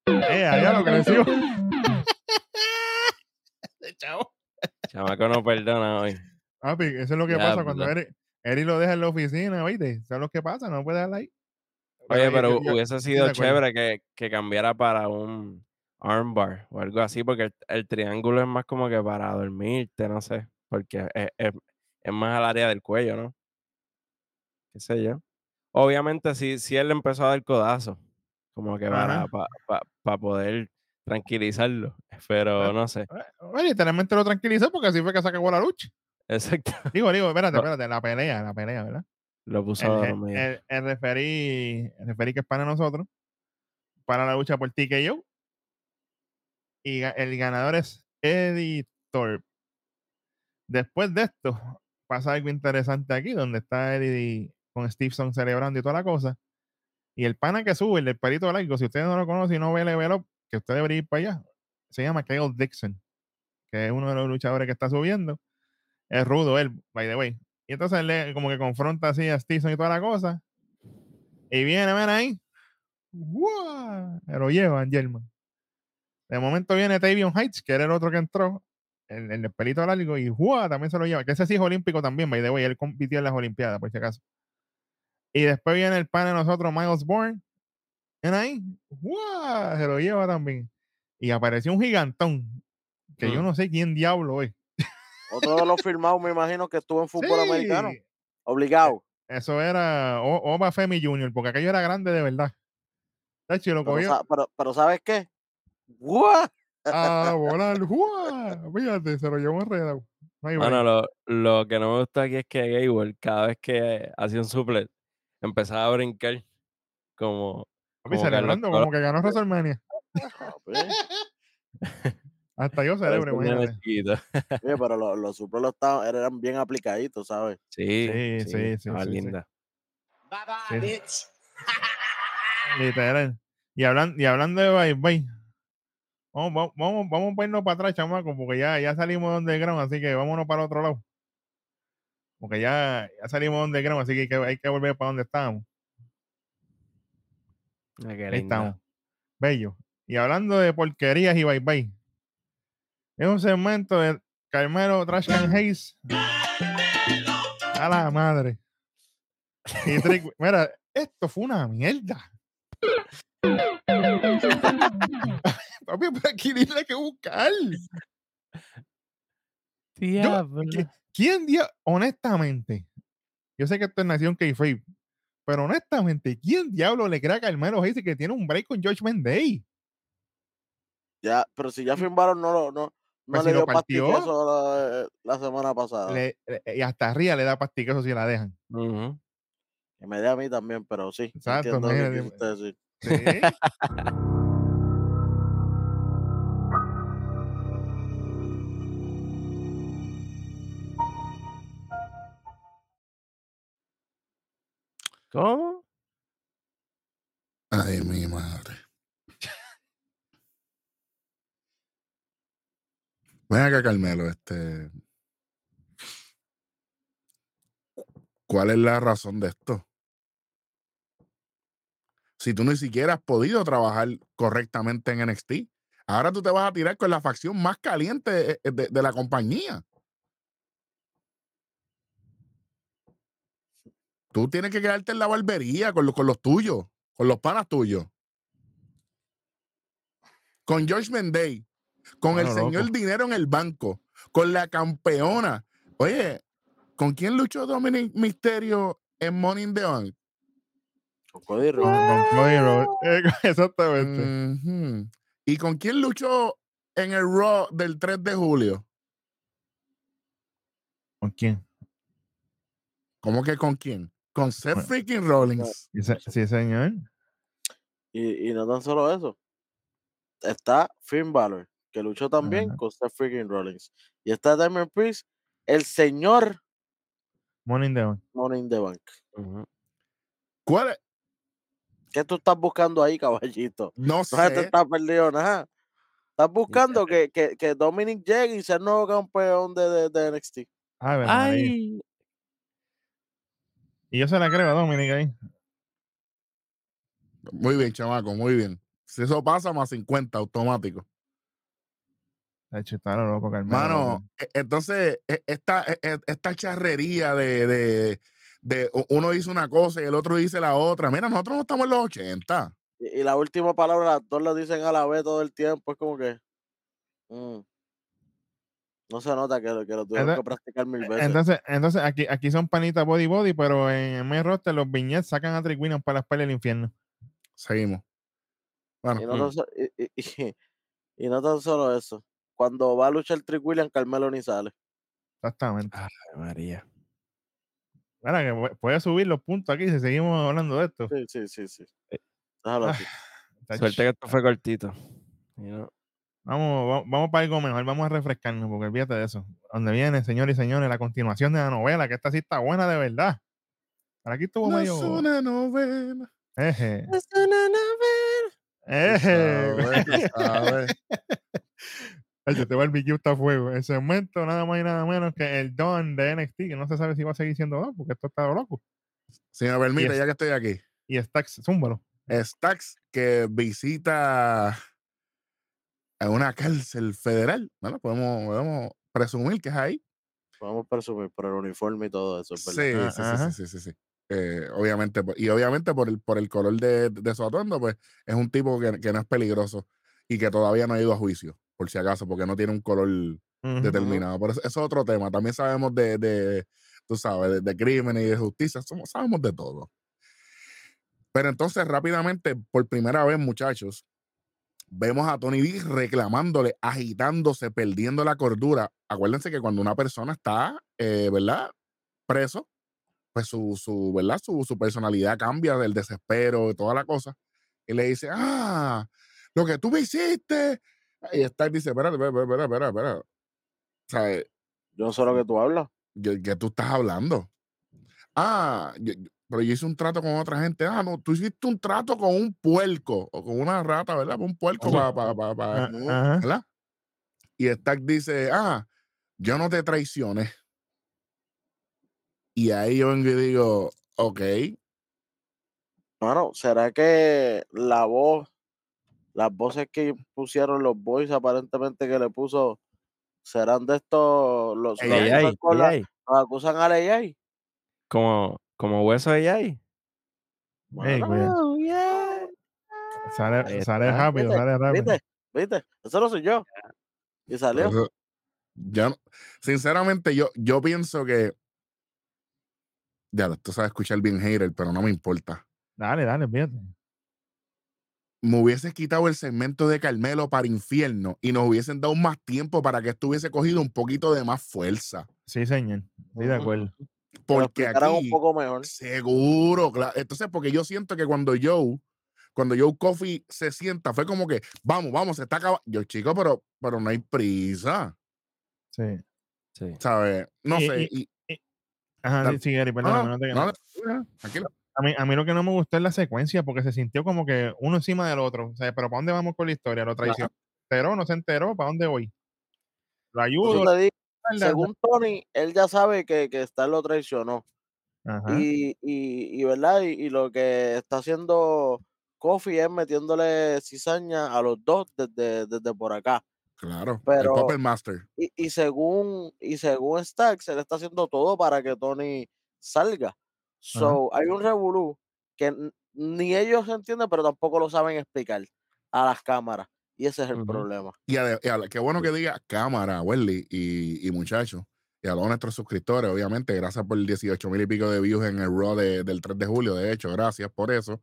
Eh, allá lo creció. Chamaco no perdona hoy. Papi, eso es lo que pasa cuando. Eri, Eri lo deja en la oficina, ¿viste? Eso es lo que pasa, no puede dejarla ahí. Oye, pero hubiese sido chévere que, que cambiara para un armbar o algo así, porque el, el triángulo es más como que para dormirte, no sé, porque es, es- es más al área del cuello, ¿no? Qué sé yo. Obviamente, si, si él empezó a dar codazo, como que para, Ajá. pa- pa- pa poder tranquilizarlo. Pero no sé. Eh, Bueno, literalmente lo tranquilizó porque así fue que se acabó la lucha. Exacto. Digo, digo, [laughs] espérate, espérate, la pelea, la pelea, ¿verdad? Lo puso El, a je- dormir. el, el referí, el referí que es para nosotros, para la lucha por TKO. Y ga- el ganador es Eddie Thorpe. Después de esto, pasa algo interesante aquí, donde está Eddie con Stevenson celebrando y toda la cosa. Y el pana que sube, el del pelito largo, si ustedes no lo conocen y no ve Level Up, que usted debería ir para allá, se llama Kyle Dixon, que es uno de los luchadores que está subiendo. Es rudo él, by the way. Y entonces él como que confronta así a Stevenson y toda la cosa. Y viene, ven ahí. Se lo llevan, German. De momento viene Tavion Heights, que era el otro que entró, el, el pelito largo, y ¡guau! también se lo lleva. Que ese sí es olímpico también, by the way. Él compitió en las Olimpiadas, por si acaso. Y después viene el pan de nosotros, Miles Bourne. Ven ahí. ¡guau! Se lo lleva también. Y apareció un gigantón, que yo Mm. no sé quién diablo es. Otro de los firmados, me imagino que estuvo en fútbol americano. Sí. Obligado. Eso era Oba Femi Jr., porque aquello era grande de verdad. Lo Pero, cogió sa- pero, pero ¿sabes qué? ¡Guau! a [laughs] volar. ¡Guau! Fíjate, se lo llevó enredado. No Bueno, lo, lo que no me gusta aquí es que Gable, cada vez que hacía un suplet, empezaba a brincar como, Papi, como celebrando como que ganó WrestleMania. Papi. [laughs] Hasta yo celebro, pero [laughs] los, los estaban- eran bien aplicaditos, ¿sabes? Sí, Sí, sí, sí, sí, sí, linda. Bye bye, bitch. [laughs] Literal. Y, hablan, y hablando de bye bye. Vamos, vamos, vamos, vamos a irnos para atrás, chamaco, porque ya, ya salimos de underground, así que vámonos para el otro lado. Porque ya, ya salimos de underground, así que hay, que hay que volver para donde estábamos. Ah, Ahí estamos. Bello. Y hablando de porquerías y bye bye. Es un segmento de Carmelo Trash Can Hayes. A la madre. Y Trick- [laughs] mira, esto fue una mierda. [laughs] Papi, pero aquí dile que buscar. Diablo. ¿Qui- ¿Quién dio, honestamente? Yo sé que esto es Nación k pero honestamente, ¿quién diablo le crea a Carmelo Hayes que tiene un break con Judgment Day? Ya, pero si ya firmaron, no, lo- no, no Pues le si lo dio partió. pastiqueso la, la semana pasada. Le- le- y hasta arriba le da pastiqueso si la dejan. Que me dé a mí también, pero sí. Exacto, entiendo lo que. Sí. [laughs] ¿Cómo? Ay, mi madre. Ven acá, Carmelo, este. ¿Cuál es la razón de esto? Si tú ni siquiera has podido trabajar correctamente en NXT, ahora tú te vas a tirar con la facción más caliente eh, de, de la compañía. Tú tienes que quedarte en la barbería con, los- con los tuyos, con los panas tuyos. Con George Menday, con el señor loco. dinero en el banco, con la campeona. Oye, ¿con quién luchó Dominic Misterio en Money in the Bank? Con Cody Con, Rhodes. con Cody Rhodes. Eh, [laughs] Exactamente. ¿Y con quién luchó en el Raw del 3 de julio? ¿Con quién? ¿Cómo que con quién? Con Seth Bueno. freaking Rollins. Sí, se- sí, señor. Y, y no tan solo eso. Está Finn Balor, que luchó también Ajá. con Seth freaking Rollins. Y está Diamond Priest, el señor Money in the Bank. Money in the Bank. Ujú. ¿Cuál es? ¿Qué tú estás buscando ahí, caballito? No No se te sé. está perdido nada. Estás buscando que, que, que Dominic llegue y sea el nuevo campeón de, de, de NXT. Ay, Ave María. Ay, Y yo se la creo a Dominic ahí. Muy bien, chamaco, muy bien. Si eso pasa, más 50 automático. De hecho, está lo loco, Carmelo. Mano, e- entonces, e- esta, e- esta charrería de, de, uno dice una cosa y el otro dice la otra. Mira, nosotros no estamos en los 80. Y, y la última palabra, las dos lo dicen a la vez todo el tiempo. Es como que. mm, no se nota que, lo- que lo tuvieron Ento- que practicar mil veces. Entonces, entonces aquí, aquí son panitas body body, pero en el main roster los viñetes sacan a Trick Williams para las peleas del infierno. Seguimos. Bueno, y, no tan so- y- y- y- Y no tan solo eso. Cuando va a luchar Trick William, Carmelo ni sale. Exactamente. Ay, María. Mira, que pu- puede subir los puntos aquí si seguimos hablando de esto. Sí, sí, sí, sí. Eh. Déjalo Ah, así. Suerte que esto fue cortito. You know. Vamos, va- vamos para algo mejor, vamos a refrescarnos, porque olvídate de eso. Donde viene, señores y señores, la continuación de la novela, que esta sí está buena de verdad. Para aquí estuvo No es medio. una novela. Eje. Es una novela. Eje. sabes, sabes. Ay, Este barbecue está a fuego. El segmento, nada más y nada menos que el Don de NXT, que no se sabe si va a seguir siendo Don, porque esto está loco. Si me permite, ya que estoy aquí. Y Stax, zúmbalo. Stax que visita a una cárcel federal. Bueno, podemos, podemos presumir que es ahí. A presumir por el uniforme y todo eso, es Sí, verdad. Ah, sí, sí, sí, sí, sí, sí. Eh, obviamente, pues, y obviamente por el, por el color de, de su atuendo, pues es un tipo que, que no es peligroso y que todavía no ha ido a juicio, por si acaso, porque no tiene un color determinado. Pero eso, eso es otro tema. También sabemos de, de tú sabes, de, de crímenes y de justicia, somos, sabemos de todo. Pero entonces, rápidamente, por primera vez, muchachos, vemos a Tony B reclamándole, agitándose, perdiendo la cordura. Acuérdense que cuando una persona está, eh, ¿verdad? Preso, pues su, su, ¿verdad? Su, su personalidad cambia del desespero, de toda la cosa. Y le dice, ah, lo que tú me hiciste. Y Stark dice, espérate, espera, espera, espera, espera. O sea, Yo no sé lo que tú hablas. ¿qué, qué tú estás hablando? Ah, yo- pero yo hice un trato con otra gente. Ah, no, tú hiciste un trato con un puerco o con una rata, ¿verdad? Un puerco para, para, para, para- Ah, ajá. ¿verdad? Y Stark dice, ah, yo no te traicioné. Y ahí yo vengo y digo, ok, Bueno, ¿será que la voz, las voces que pusieron los boys aparentemente que le puso, serán de estos, los, los AI, AI, con los acusan al AI? Como, como hueso de AI. Ey, Bueno, cuidado. Oh, yeah. Sale, Ahí sale rápido, sale rápido. ¿Viste? ¿Viste? Eso no soy yo. Y salió. Eso- yo no- sinceramente, yo, yo pienso que. Ya, esto sabe escuchar bien hater, pero no me importa. Dale, dale, fíjate. Me hubieses quitado el segmento de Carmelo para infierno y nos hubiesen dado más tiempo para que esto hubiese cogido un poquito de más fuerza. Sí, señor. Estoy de acuerdo. Lo Porque un aquí, poco mejor. seguro, claro. Entonces, porque yo siento que cuando Joe, cuando Joe Coffee se sienta, fue como que, vamos, vamos, se está acabando. Yo, chico, pero, pero no hay prisa, Sí. Sí. ¿sabes? No Y- sé. y- y- Ajá, Dale. sí, Gary, no, perdóname, no, no te- no, tranquilo. A mí, a mí lo que no me gustó es la secuencia, porque se sintió como que uno encima del otro. O sea, pero ¿para dónde vamos con la historia? ¿Lo traicionó? ¿Se enteró? ¿No se enteró? ¿Para dónde voy? Lo ayudo. digo, la- la- según Tony, él ya sabe que, que Star lo traicionó. Ajá. Y, y, y, ¿verdad? Y, y lo que está haciendo Kofi es metiéndole cizaña a los dos desde, desde por acá. Claro, Pero- el Puppet Master. Y, y según y según Stark, se le está haciendo todo para que Tony salga. So, hay un revolú que ni ellos entienden, pero tampoco lo saben explicar a las cámaras. Y ese es el problema. Y, ade- y qué bueno que diga cámara, Welly y, y muchachos. Y a todos nuestros suscriptores, obviamente, gracias por el 18 mil y pico de views en el Raw de- del 3 de julio. De hecho, gracias por eso.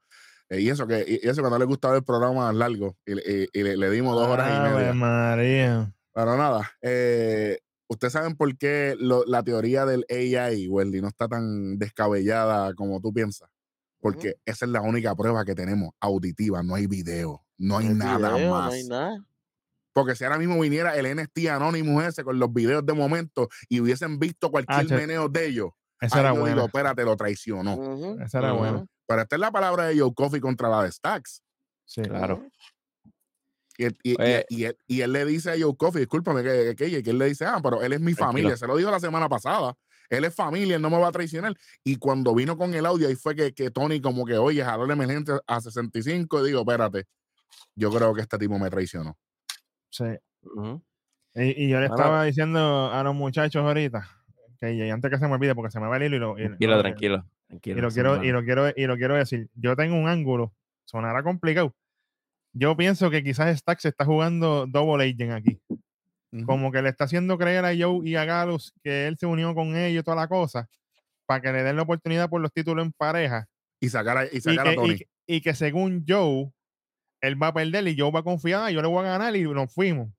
Eh, y eso que y eso cuando le gustaba el programa largo y, le- y- y le, le dimos dos horas y media. María. Pero nada, eh, ustedes saben por qué lo- la teoría del AI, Welly, no está tan descabellada como tú piensas. Porque esa es la única prueba que tenemos auditiva, no hay video, no hay nada video, más. No hay nada. Porque si ahora mismo viniera el NST Anonymous ese con los videos de momento y hubiesen visto cualquier meneo de ellos, Esa era yo digo, buena. espérate, lo traicionó. Esa era Ujú. buena. Pero esta es la palabra de Joe Coffey contra la de Stacks. Sí. Claro. Y, él- y- y- Oye. y él, y él le dice a Joe Coffey, discúlpame, que, que, que- que él le dice, ah, pero él es mi Tranquilo. familia. Se lo dijo la semana pasada. Él es familia, él no me va a traicionar. Y cuando vino con el audio, ahí fue que, que Tony como que, oye, jaló la emergencia a 65 y digo, espérate, yo creo que este tipo me traicionó. Sí. Y, y yo le estaba diciendo a los muchachos ahorita, que y antes que se me olvide, porque se me va el hilo y lo, y- Tranquilo, no, tranquilo. Tranquilo. y lo quiero, y lo quiero, y lo quiero decir. Yo tengo un ángulo, sonará complicado. Yo pienso que quizás Stack se está jugando double agent aquí. Como que le está haciendo creer a Joe y a Galus que él se unió con ellos y toda la cosa, para que le den la oportunidad por los títulos en pareja. Y sacar a, y sacar a que, Tony. y que según Joe, él va a perder y yo va a confiar, yo le voy a ganar y nos fuimos.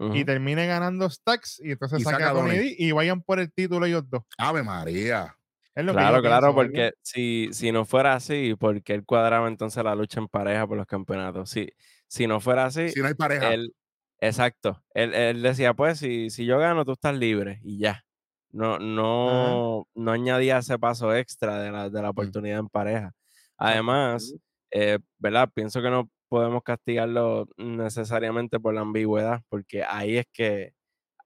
Y termine ganando Stacks y entonces Y saca saca a Tony y vayan por el título ellos dos. Ave María. Es lo que Claro, claro, pienso, ¿verdad? porque si, si no fuera así, porque él cuadraba entonces la lucha en pareja por los campeonatos. Si, si no fuera así, Si no hay pareja. él, exacto, él, él decía, pues, si, si yo gano, tú estás libre y ya. No, no, no añadía ese paso extra de la, de la oportunidad en pareja. Además, eh, ¿verdad? Pienso que no podemos castigarlo necesariamente por la ambigüedad, porque ahí es que,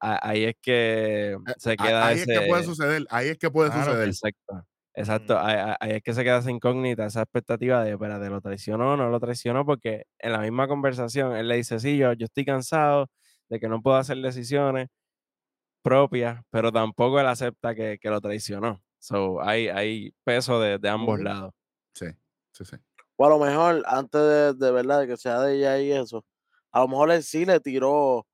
ahí es que se Ah, queda ahí es que puede suceder. Ahí es que puede Claro, suceder. Exacto. Exacto, ahí, es que se queda esa incógnita, esa expectativa de, espérate, ¿lo traicionó o no lo traicionó? Porque en la misma conversación él le dice, sí, yo, yo estoy cansado de que no puedo hacer decisiones propias, pero tampoco él acepta que, que lo traicionó. So, hay, hay peso de, de ambos lados. Sí, sí, sí. O a lo mejor, antes de, de verdad, de que sea de ella y eso, a lo mejor él sí le tiró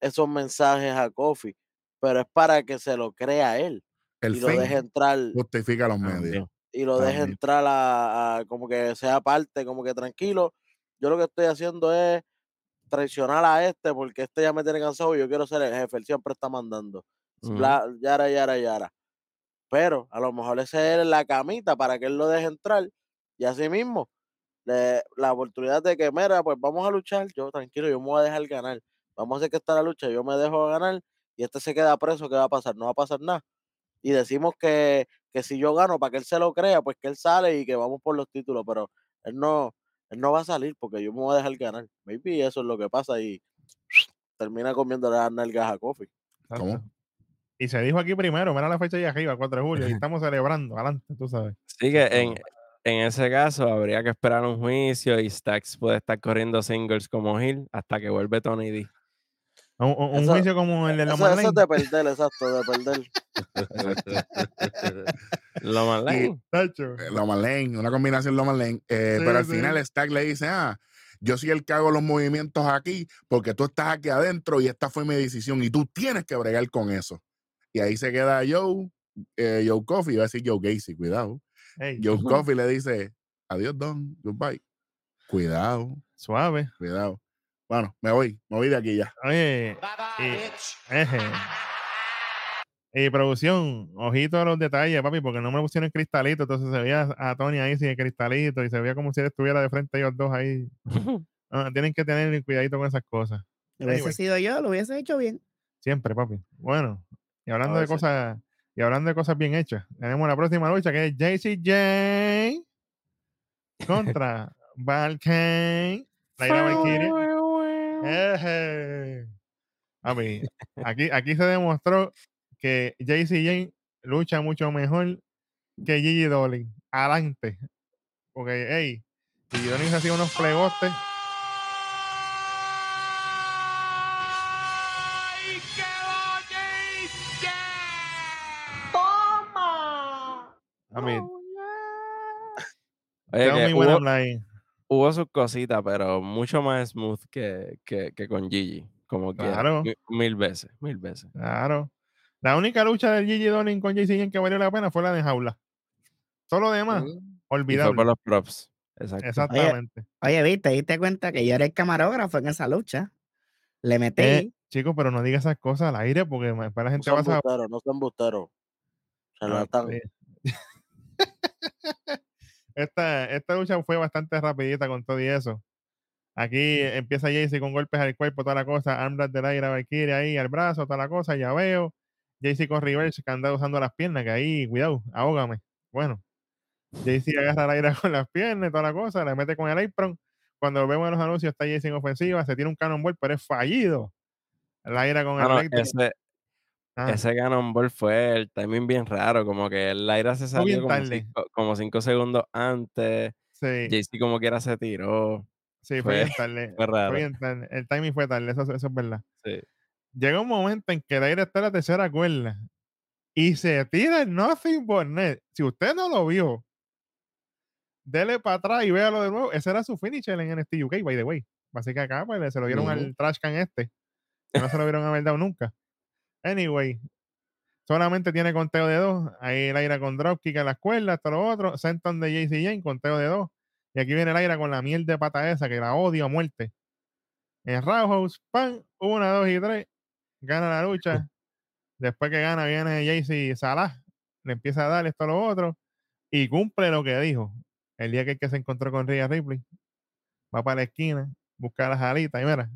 esos mensajes a Kofi, pero es para que se lo crea él El y lo deje entrar justifica los medios. Y lo deje entrar a, a como que sea parte, como que tranquilo. Yo lo que estoy haciendo es traicionar a este porque este ya me tiene cansado y yo quiero ser el jefe, él siempre está mandando. Ujú. Bla, yara, yara, yara. Pero a lo mejor ese es la camita para que él lo deje entrar y así mismo la oportunidad de que, mira, pues vamos a luchar, yo tranquilo, yo me voy a dejar ganar. Vamos a hacer que está la lucha, yo me dejo ganar y este se queda preso, ¿qué va a pasar? No va a pasar nada. Y decimos que, que si yo gano, para que él se lo crea, pues que él sale y que vamos por los títulos, pero él no, él no va a salir porque yo me voy a dejar ganar. Maybe eso es lo que pasa y termina comiendo las nalgas a. Exacto. Y se dijo aquí primero, mira la fecha ahí arriba, 4 de julio, y [laughs] estamos celebrando, adelante, tú sabes. Sí que en, en ese caso habría que esperar un juicio y Stacks puede estar corriendo singles como Hill hasta que vuelve Tony D. Un, un- un Eso- juicio como el de la Eso, eso es Lane. de perder, exacto, de perder. [laughs] Lo más Y-. Eh, Loman Lane, una combinación Loman Lane. eh, Sí, pero al sí. final Stack le dice, ah, yo soy el que hago los movimientos aquí porque tú estás aquí adentro y esta fue mi decisión y tú tienes que bregar con eso. Y ahí se queda Joe, eh, Joe Coffee, iba a decir Joe Gacy, cuidado. Ey, Joe Ujú. Coffee le dice, adiós Don, goodbye. Cuidado, suave. cuidado. Bueno, me voy, me voy de aquí ya. Oye, y, eje. y producción, ojito a los detalles, papi, porque no me pusieron cristalito, entonces se veía a Tony ahí sin el cristalito y se veía como si él estuviera de frente a ellos dos ahí. [laughs] Ah, tienen que tener cuidadito con esas cosas. Hubiese Anyway. sido yo, lo hubiese hecho bien. Siempre, papi. Bueno, y hablando de cosas, y hablando de cosas bien hechas, tenemos la próxima lucha que es JC Jane [laughs] contra. Laira Valkyrie. Eje. Papi, aquí, aquí se demostró que JC Jane lucha mucho mejor que Gigi Dolin. Adelante. Porque, hey, Gigi Dolin se hacía unos plegotes. A mí, Oye, que hubo, hubo sus cositas, pero mucho más smooth que, que, que con Gigi. Como que Claro. mil veces, mil veces. Claro. La única lucha de Gigi Dolin con JC Jane que valió la pena fue la de jaula. Todo lo demás, Mm. Y fue olvidable. por los props. Exacto. Exactamente. Oye, viste, diste cuenta que yo era el camarógrafo en esa lucha. Le metí. Eh, chicos, pero no digas esas cosas al aire porque después la gente va a saber. no sean Charlatán. [laughs] [laughs] esta, esta lucha fue bastante rapidita con todo y eso. Aquí empieza Jaycee con golpes al cuerpo, toda la cosa, armblast del aire a Valkyrie ahí al brazo, toda la cosa, ya veo. Jaycee con reverse que anda usando las piernas, que ahí, cuidado, ahógame. Bueno, Jaycee [laughs] agarra el aire con las piernas toda la cosa, le mete con el apron. Cuando vemos en los anuncios está Jaycee en ofensiva, se tiene un cannonball, pero es fallido. El aire con el ese, Ah, ese Cannonball fue el timing bien raro, como que el aire se salió como cinco, como cinco segundos antes. sí, JC como quiera se tiró. sí, fue, bien tarde. Fue raro. Fue bien tarde. El timing fue tarde, eso, eso es verdad. Sí. Llega un momento en que el aire está en la tercera cuerda y se tira el Nothing But Net. Si usted no lo vio, dele para atrás y véalo de nuevo. Ese era su finisher en NXT UK, by the way. Así que acá pues, se lo dieron al trash can este. que no se lo vieron haber dado nunca. Anyway, solamente tiene conteo de dos. Ahí el aire con dropkick a las cuerdas, todo lo otro. Senton de JC Jane, conteo de dos. Y aquí viene Laira con la miel de pata esa, que la odio a muerte. En Roundhouse, pan, una, dos y tres. Gana la lucha. Después que gana, viene Jaycee Salah. Le empieza a dar esto, lo otro. Y cumple lo que dijo. El día que, el que se encontró con Rhea Ripley. Va para la esquina, busca las alitas. Y mira,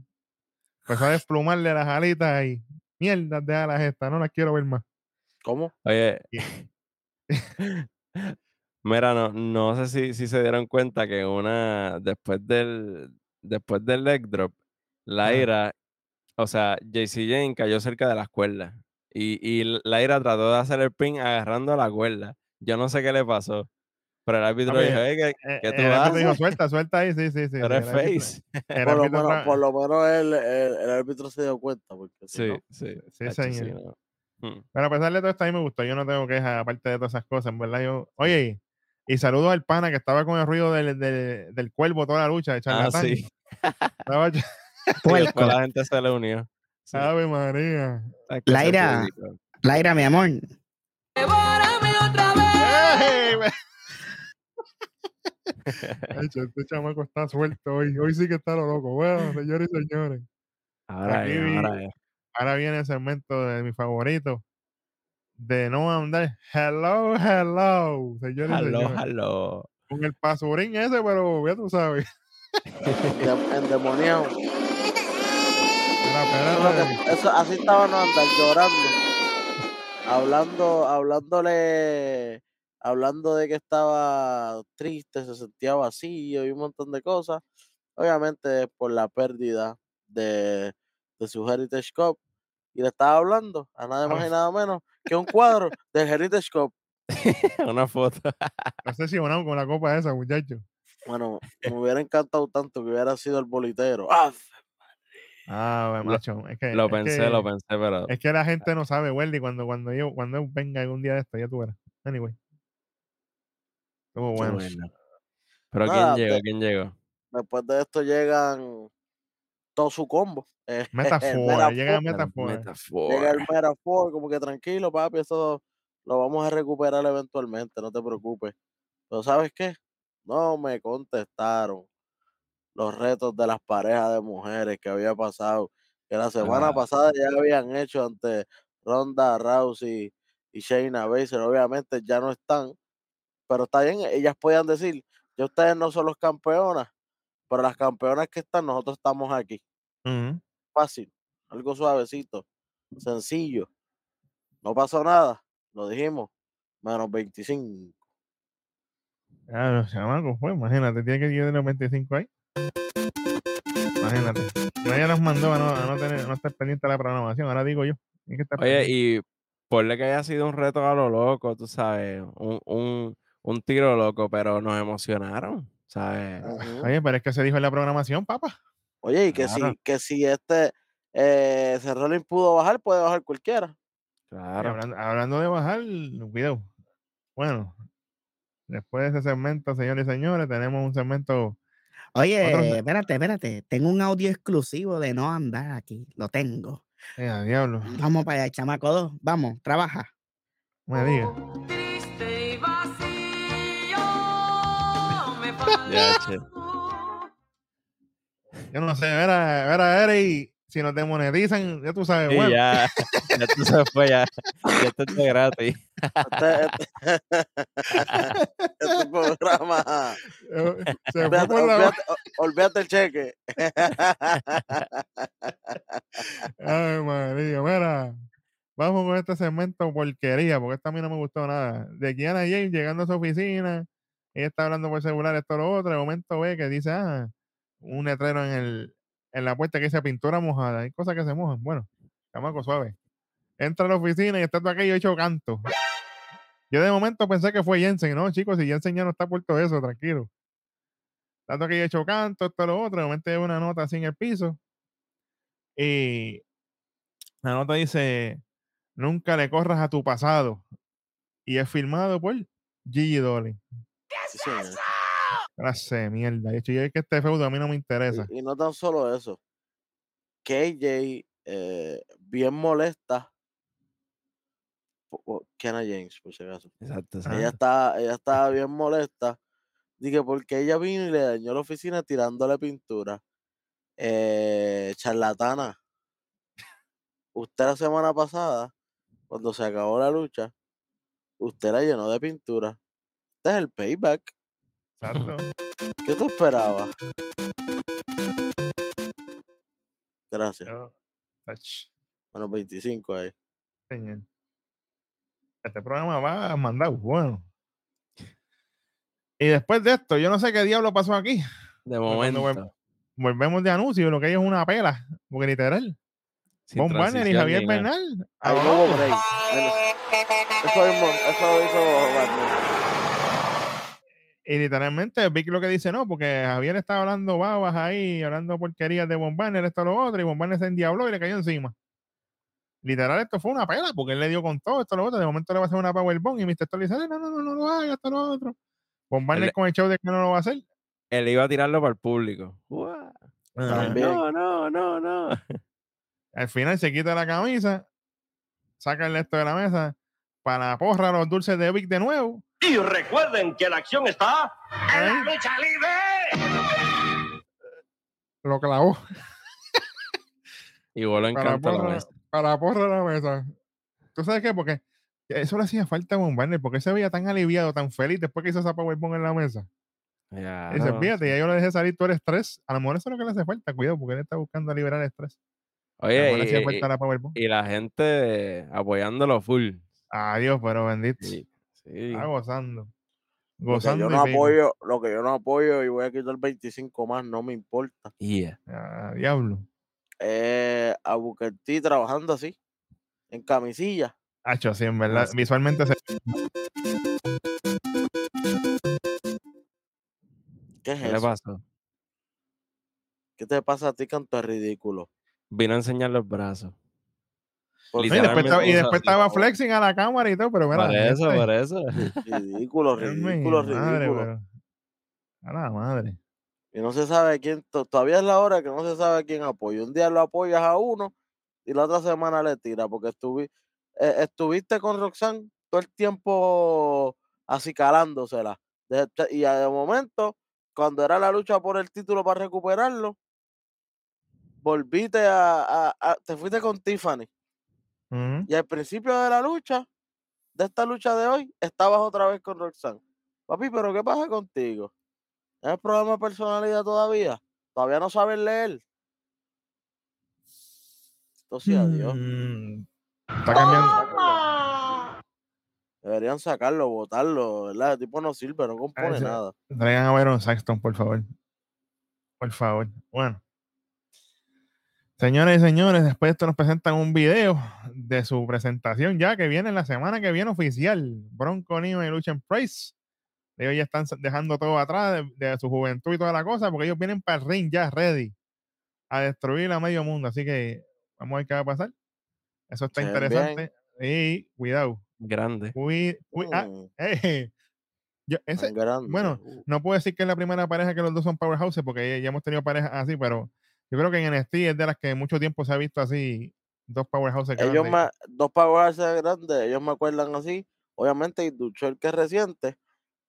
empezó a desplumarle las alitas y mierdas de alas estas. No las quiero ver más. ¿Cómo? Oye, [laughs] [laughs] mira, no, no sé si, si se dieron cuenta que una, después del, después del leg drop, Laira, o sea, JC Jane cayó cerca de las cuerdas. Y, y Laira trató de hacer el pin agarrando la cuerda. Yo no sé qué le pasó. Pero el árbitro dijo, "Ey, ¿qué, Eh, qué tú el árbitro dijo, haces? suelta, suelta ahí. Sí, sí, sí. El árbitro- face. [laughs] Por lo, menos, tra- por lo menos el, el, el árbitro se dio cuenta. Porque si Sí, no- sí. Sí, sí, señor. no. Mm. Pero a pesar de todo esto, a mí me gustó. Yo no tengo quejas, aparte de todas esas cosas, en verdad. Yo, oye, y saludo al pana que estaba con el ruido del, del, del cuervo toda la lucha de Ah, charlatán. sí. Estaba [laughs] Puerco. después la gente se le unió. Sí. Ave María. Es Laira. Laira, mi amor. ¡Ey, me- Hacho, [laughs] este chamaco está suelto hoy. Hoy sí que está lo loco. Bueno, señores y señores. Ahora Aquí viene el segmento de mi favorito. De no andar. Hello, hello. Señores y Aló, señores. aló. Con el pasurín ese, pero ya tú sabes. de- endemoniado. Eso así estaban andar llorando. Hablando, hablándole, hablando de que estaba triste, se sentía vacío y un montón de cosas. Obviamente por la pérdida de, de su Heritage Cup. Y le estaba hablando a nada más y [laughs] nada menos que un cuadro del Heritage Cup. Una foto. [laughs] No sé si ganamos con la copa esa, muchacho. Bueno, me hubiera encantado tanto que hubiera sido el bolitero. ¡Ah! Ah, macho. Es que, Lo es pensé, que- lo pensé, pero Es que la gente no sabe, Wendy, cuando, cuando yo, cuando venga algún día de esto, ya tú verás. Anyway. Estuvo bueno. bueno. Pero Nada, ¿quién llegó? ¿Quién llegó? Después de esto llegan todo su combo. [laughs] eh, el Metaphor, llega Metaphor. Metaphor. Metaphor. Llega el Metaphor, como que tranquilo, papi, eso lo vamos a recuperar eventualmente, no te preocupes. Pero ¿sabes qué? No me contestaron los retos de las parejas de mujeres que había pasado, que la semana Ah. pasada ya habían hecho ante Ronda Rousey y Shayna Baszler, obviamente ya no están, pero está bien, ellas podían decir, ya ustedes no son los campeonas, pero las campeonas que están, nosotros estamos aquí fácil, algo suavecito, sencillo. No pasó nada, lo dijimos, menos 25. Claro, chamaco, pues imagínate, tiene que ir de los 25 ahí. Imagínate. Nadie nos mandó a no, a no, tener, a no estar pendiente de la programación, ahora digo yo. Hay que estar Oye, pendiente. y ponle que haya sido un reto a lo loco, tú sabes, un, un, un tiro loco, pero nos emocionaron, ¿sabes? Oye, pero es que se dijo en la programación, papá. Oye, y que Claro. si, que si este eh, Cerrolin pudo bajar, puede bajar cualquiera. Claro. hablando, hablando de bajar, cuidado. Bueno, después de ese segmento, señores y señores, tenemos un segmento. Oye, Otro espérate, espérate. Tengo un audio exclusivo de no andar aquí. Lo tengo. Eh, diablo, Vamos para allá, chamaco 2. Vamos, trabaja. me diga. Ya, che. Yo no sé, verá, verá, Eri, si nos demonetizan, ya tú sabes, Sí, bueno. ya, ya tú se fue, ya, ya esto es gratis. Este, este- este programa. se fue Olvídate, por la olvídate- o- olvídate el cheque. Ay, María, mira. Vamos con este segmento porquería, porque esta a mí no me gustó nada. De Kiana James llegando a su oficina, ella está hablando por celular, esto lo otro, de momento ve que dice, ah, un letrero en el en la puerta que dice pintura mojada. Hay cosas que se mojan. Bueno, chamaco suave. Entra a la oficina y está todo aquello hecho canto. Yo de momento pensé que fue Jensen, no, chicos, si Jensen ya no está por todo eso, tranquilo. Está todo aquello hecho canto, esto lo otro, de momento hay una nota así en el piso. Y la nota dice, nunca le corras a tu pasado. Y es firmado por Gigi Dolly. Sí, señor. Clase de mierda. Yo es que este feudo a mí no me interesa. Y, y no tan solo eso. KJ, eh, bien molesta. Kiana James, por si acaso. Exacto, Ah. Ella está, ella estaba bien molesta Dije, porque ella vino y le dañó la oficina tirándole pintura. Eh, charlatana. Usted la semana pasada, cuando se acabó la lucha, usted la llenó de pintura. Este es el payback. Exacto. ¿Qué tú esperabas? Gracias. Yo- Bueno, 25 ahí. señor. Este programa va a mandar bueno. Y después de esto, yo no sé qué diablo pasó aquí. De momento. Volvemos de anuncio, lo que hay es una pela, porque literal. sin Von Warner y Javier. Bernal. Ahí a no hubo otro. break. Bueno, Eso, mismo, eso hizo Wagner. Y literalmente Vic lo que dice no, porque Javier estaba hablando babas ahí, hablando porquerías de Von Banner, esto lo otro, y Von Banner se endiabló y le cayó encima. Literal, esto fue una pela, porque él le dio con todo, esto lo otro, de momento le va a hacer una Powerbomb y Mr. Story dice, no, no, no, no lo haga, esto lo otro. Él- con el show de que no lo va a hacer. Él iba a tirarlo para el público. No, no, no, no. Al final se quita la camisa, saca el esto de la mesa, para la porra los dulces de Vic de nuevo. Y recuerden que la acción está en la Ahí, lucha libre. lo clavó. Y voló en para canto a la porra, mesa. para porra la mesa. ¿Tú sabes qué? Porque eso le hacía falta a Von Barner, porque se veía tan aliviado, tan feliz después que hizo esa Powerbomb en la mesa. Ya, Y dice, no, fíjate, ya yo le dejé salir todo el estrés. A lo mejor eso es lo que le hace falta, cuidado, porque él está buscando liberar el estrés. Oye, y, y- la y gente apoyándolo full. Adiós, pero bendito. Sí. Sí. Está gozando. Lo que Gozando. yo no apoyo, lo que yo no apoyo y voy a quitar 25 más, no me importa. Yeah. Ah, diablo. Eh, a Booker T trabajando así, en camisilla. Hacho, sí, en verdad. Visualmente se. ¿Qué es ¿Qué le eso? pasó? ¿Qué te pasa a ti, canto ridículo? Vino a enseñar los brazos. Y después, estaba, flexing a la cámara y todo, pero mira. Por eso, este, por eso. [laughs] Ridículo, mío, ridículo, madre, ridículo. pero- A la madre. Y no se sabe quién, to- todavía es la hora que no se sabe quién apoya. Un día lo apoyas a uno y la otra semana le tira, porque estuvi- eh, estuviste con Roxanne todo el tiempo acicalándosela. Y a- de momento, cuando era la lucha por el título para recuperarlo, volviste a, a- a- te fuiste con Tiffany. Y al principio de la lucha, de esta lucha de hoy, estabas otra vez con Roxanne. Papi, pero ¿qué pasa contigo? ¿Es el programa de personalidad todavía? ¿Todavía no sabes leer? Entonces, adiós. Mm, Está cambiando. Deberían sacarlo, votarlo, ¿verdad? El tipo no sirve, no compone nada. Traigan a Baron Saxton, por favor. Por favor. Bueno. Señores y señores, después de esto nos presentan un video de su presentación ya que viene la semana que viene oficial. Bronco Nino y Luchen Price. Ellos ya están dejando todo atrás de, de su juventud y toda la cosa porque ellos vienen para el ring ya ready a destruir a medio mundo. Así que vamos a ver qué va a pasar. Eso está bien. interesante. Y cuidado. Grande. Ah, Mm, eh, yo- ese, tan grande. bueno, Uh, no puedo decir que es la primera pareja que los dos son powerhouses, porque ya, ya hemos tenido parejas así, pero yo creo que en NXT es de las que mucho tiempo se ha visto así, dos powerhouses ellos grandes. me, dos powerhouses grandes, ellos me acuerdan así. Obviamente, y el que es reciente,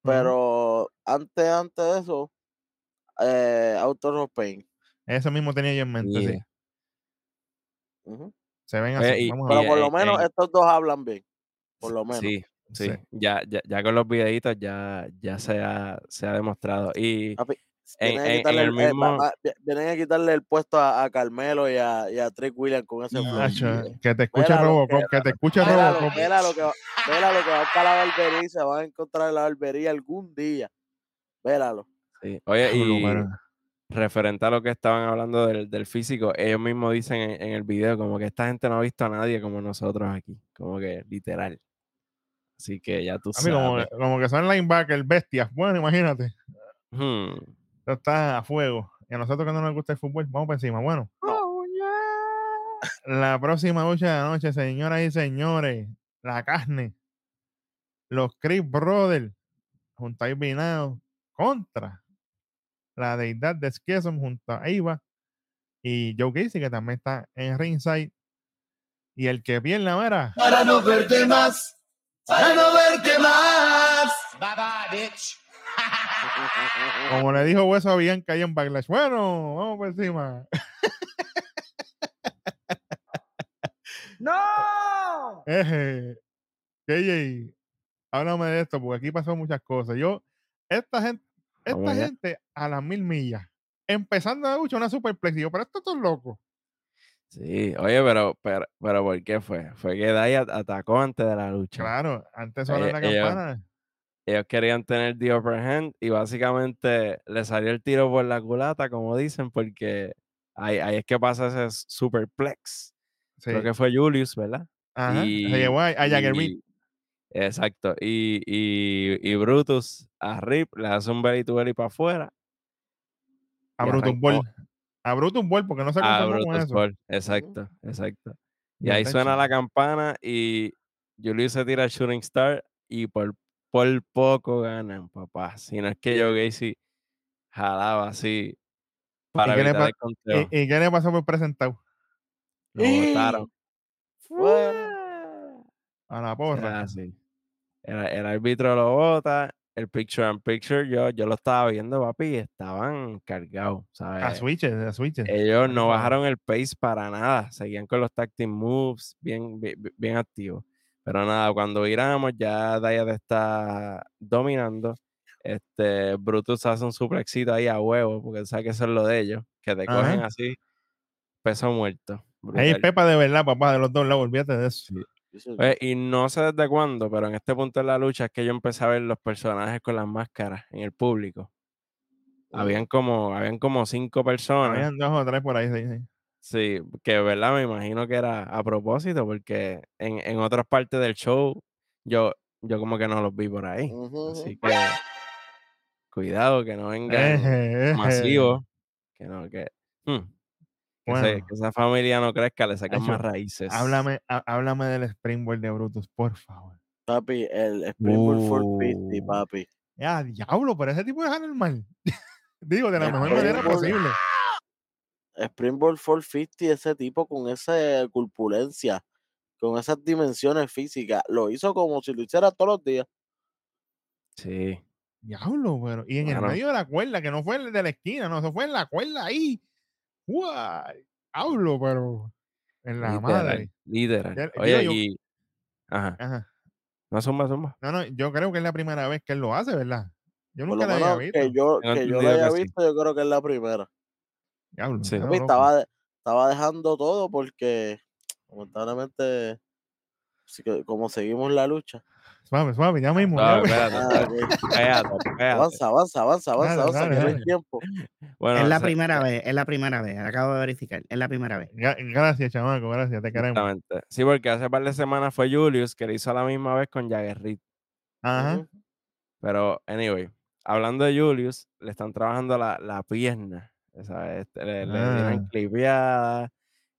pero antes, antes de eso, eh, Auto of Pain. Eso mismo tenía yo en mente, sí. Se ven Oye, así. y- Vamos a y, Pero por lo en- menos en- estos dos hablan bien. Por lo menos. Sí, sí. Sí. Ya, ya, ya con los videitos ya, ya se, ha, se ha demostrado. Y Papi, en, vienen, a en- en quitarle el eh, vienen a quitarle puesto a, a Carmelo y a, y a Trick Williams con ese flow. Nacho, que te escuche Robocop, que te escuche Robocop. que, va- míralo que va para la barbería y se van a encontrar en la barbería algún día. Véralo. sí. Oye, y referente a lo que estaban hablando del, del físico, ellos mismos dicen en, en el video como que esta gente no ha visto a nadie como nosotros aquí. Como que literal. Así que ya tú A mí como, sabes. como que son linebackers, bestias. Bueno, imagínate. Hmm. Esto está a fuego. Y a nosotros que no nos gusta el fútbol, vamos por encima. Bueno, [laughs] la próxima lucha de la noche, señoras y señores, la carne. Los Chris Brothers junto a Ivy Now contra la deidad de Schism junto a Eva y Joe Casey, que también está en ringside. Y el que pierda, mira, Para no verte más. Para no verte más. Bye bye, bitch. Como le dijo Hueso a Bianca ahí en Backlash. Bueno, vamos por encima. ¡No! Eje. KJ, háblame de esto, porque aquí pasó muchas cosas. Yo, esta gente, esta Vamos gente a las mil millas, empezando a lucha una superplex, y yo, pero esto es loco. Sí, oye, pero, pero, pero ¿por qué fue? Fue que Dai at- atacó antes de la lucha. Claro, antes solo la campana. Ellos querían tener the upper hand y básicamente le salió el tiro por la culata, como dicen, porque ahí, ahí es que pasa ese superplex. Sí. Creo que fue Julius, ¿verdad? Ajá. Y, Se llevó a, a Jagger Reed. Exacto. Y, y, y Brutus a Rip le hace un belly to belly para afuera. a Brutus Ball. A Brutus Ball, porque no se a con Brutus eso. Ball. Exacto, exacto. Y ahí suena la campana y Julius se tira el Shooting Star y por, por poco ganan, papá. Si no es que Joe Gacy jalaba así para qué le evitar el conteo. ¿Y, y qué le pasó por presentado? Lo botaron. [gasps] Bueno, A la Era porra. así. Era- el árbitro lo bota, el picture and picture, yo, yo lo estaba viendo, papi, y estaban cargados, A ¿sabes? switches, a switches. Ellos no bajaron el pace para nada, seguían con los tactic moves bien, bien, bien activos. Pero nada, cuando viramos ya Daya te está dominando. Este, Brutus hace un suplexito ahí a huevo, porque sabe que eso es lo de ellos, que te cogen Ajá. así, peso muerto. Ahí. Pepa de verdad, papá, de los dos lados, olvídate de eso. Oye, y no sé desde cuándo, pero en este punto de la lucha es que yo empecé a ver los personajes con las máscaras en el público. Habían como, habían como cinco personas. Habían dos o tres por ahí, sí, sí. Sí, que verdad me imagino que era a propósito, porque en, en otras partes del show yo, yo como que no los vi por ahí. Así que cuidado, que no vengan [laughs] masivos, que no, que, hmm, que, se- Bueno. que esa familia no crezca, le sacan más raíces. Háblame, há- háblame del Springboard de Brutus, por favor. Papi, el Springboard 450, Uh. papi. Ya, diablo, pero ese tipo es anormal. [laughs] Digo, de la El mejor manera posible. Springboard 450, ese tipo con esa corpulencia, con esas dimensiones físicas, lo hizo como si lo hiciera todos los días. Sí. Diablo, pero. Y en el medio de la cuerda, que no fue el de la esquina, no, eso fue en la cuerda ahí. ¡Guay! Diablo, pero. En la Literal, madre. literal. Ya- digo Oye, yo- y. Ajá. Ajá. No, zumba, zumba. No, no, yo creo que es la primera vez que él lo hace, ¿verdad? Yo nunca lo había visto. que yo, que yo lo entendido haya que sí. visto, yo creo que es la primera. Diablo, Sí. estaba, estaba dejando todo porque, lamentablemente, como seguimos la lucha. Suave, suave, ya mismo. No, ya mismo. espérate, [laughs] espérate. ok. Espérate, espérate. Avanza, avanza, avanza, avanza, Dale, avanza, dale, que no hay dale. tiempo. [laughs] Bueno, es la primera vez, es la primera vez. Acabo de verificar. Es la primera vez. Gracias, chamaco, gracias, te queremos. Exactamente. Sí, porque hace par de semanas fue Julius que lo hizo a la misma vez con Jagger Reed. Ajá. Pero, anyway, hablando de Julius, le están trabajando la, la pierna. ¿Sabes? Este, le, le tiran Ah. clipeadas,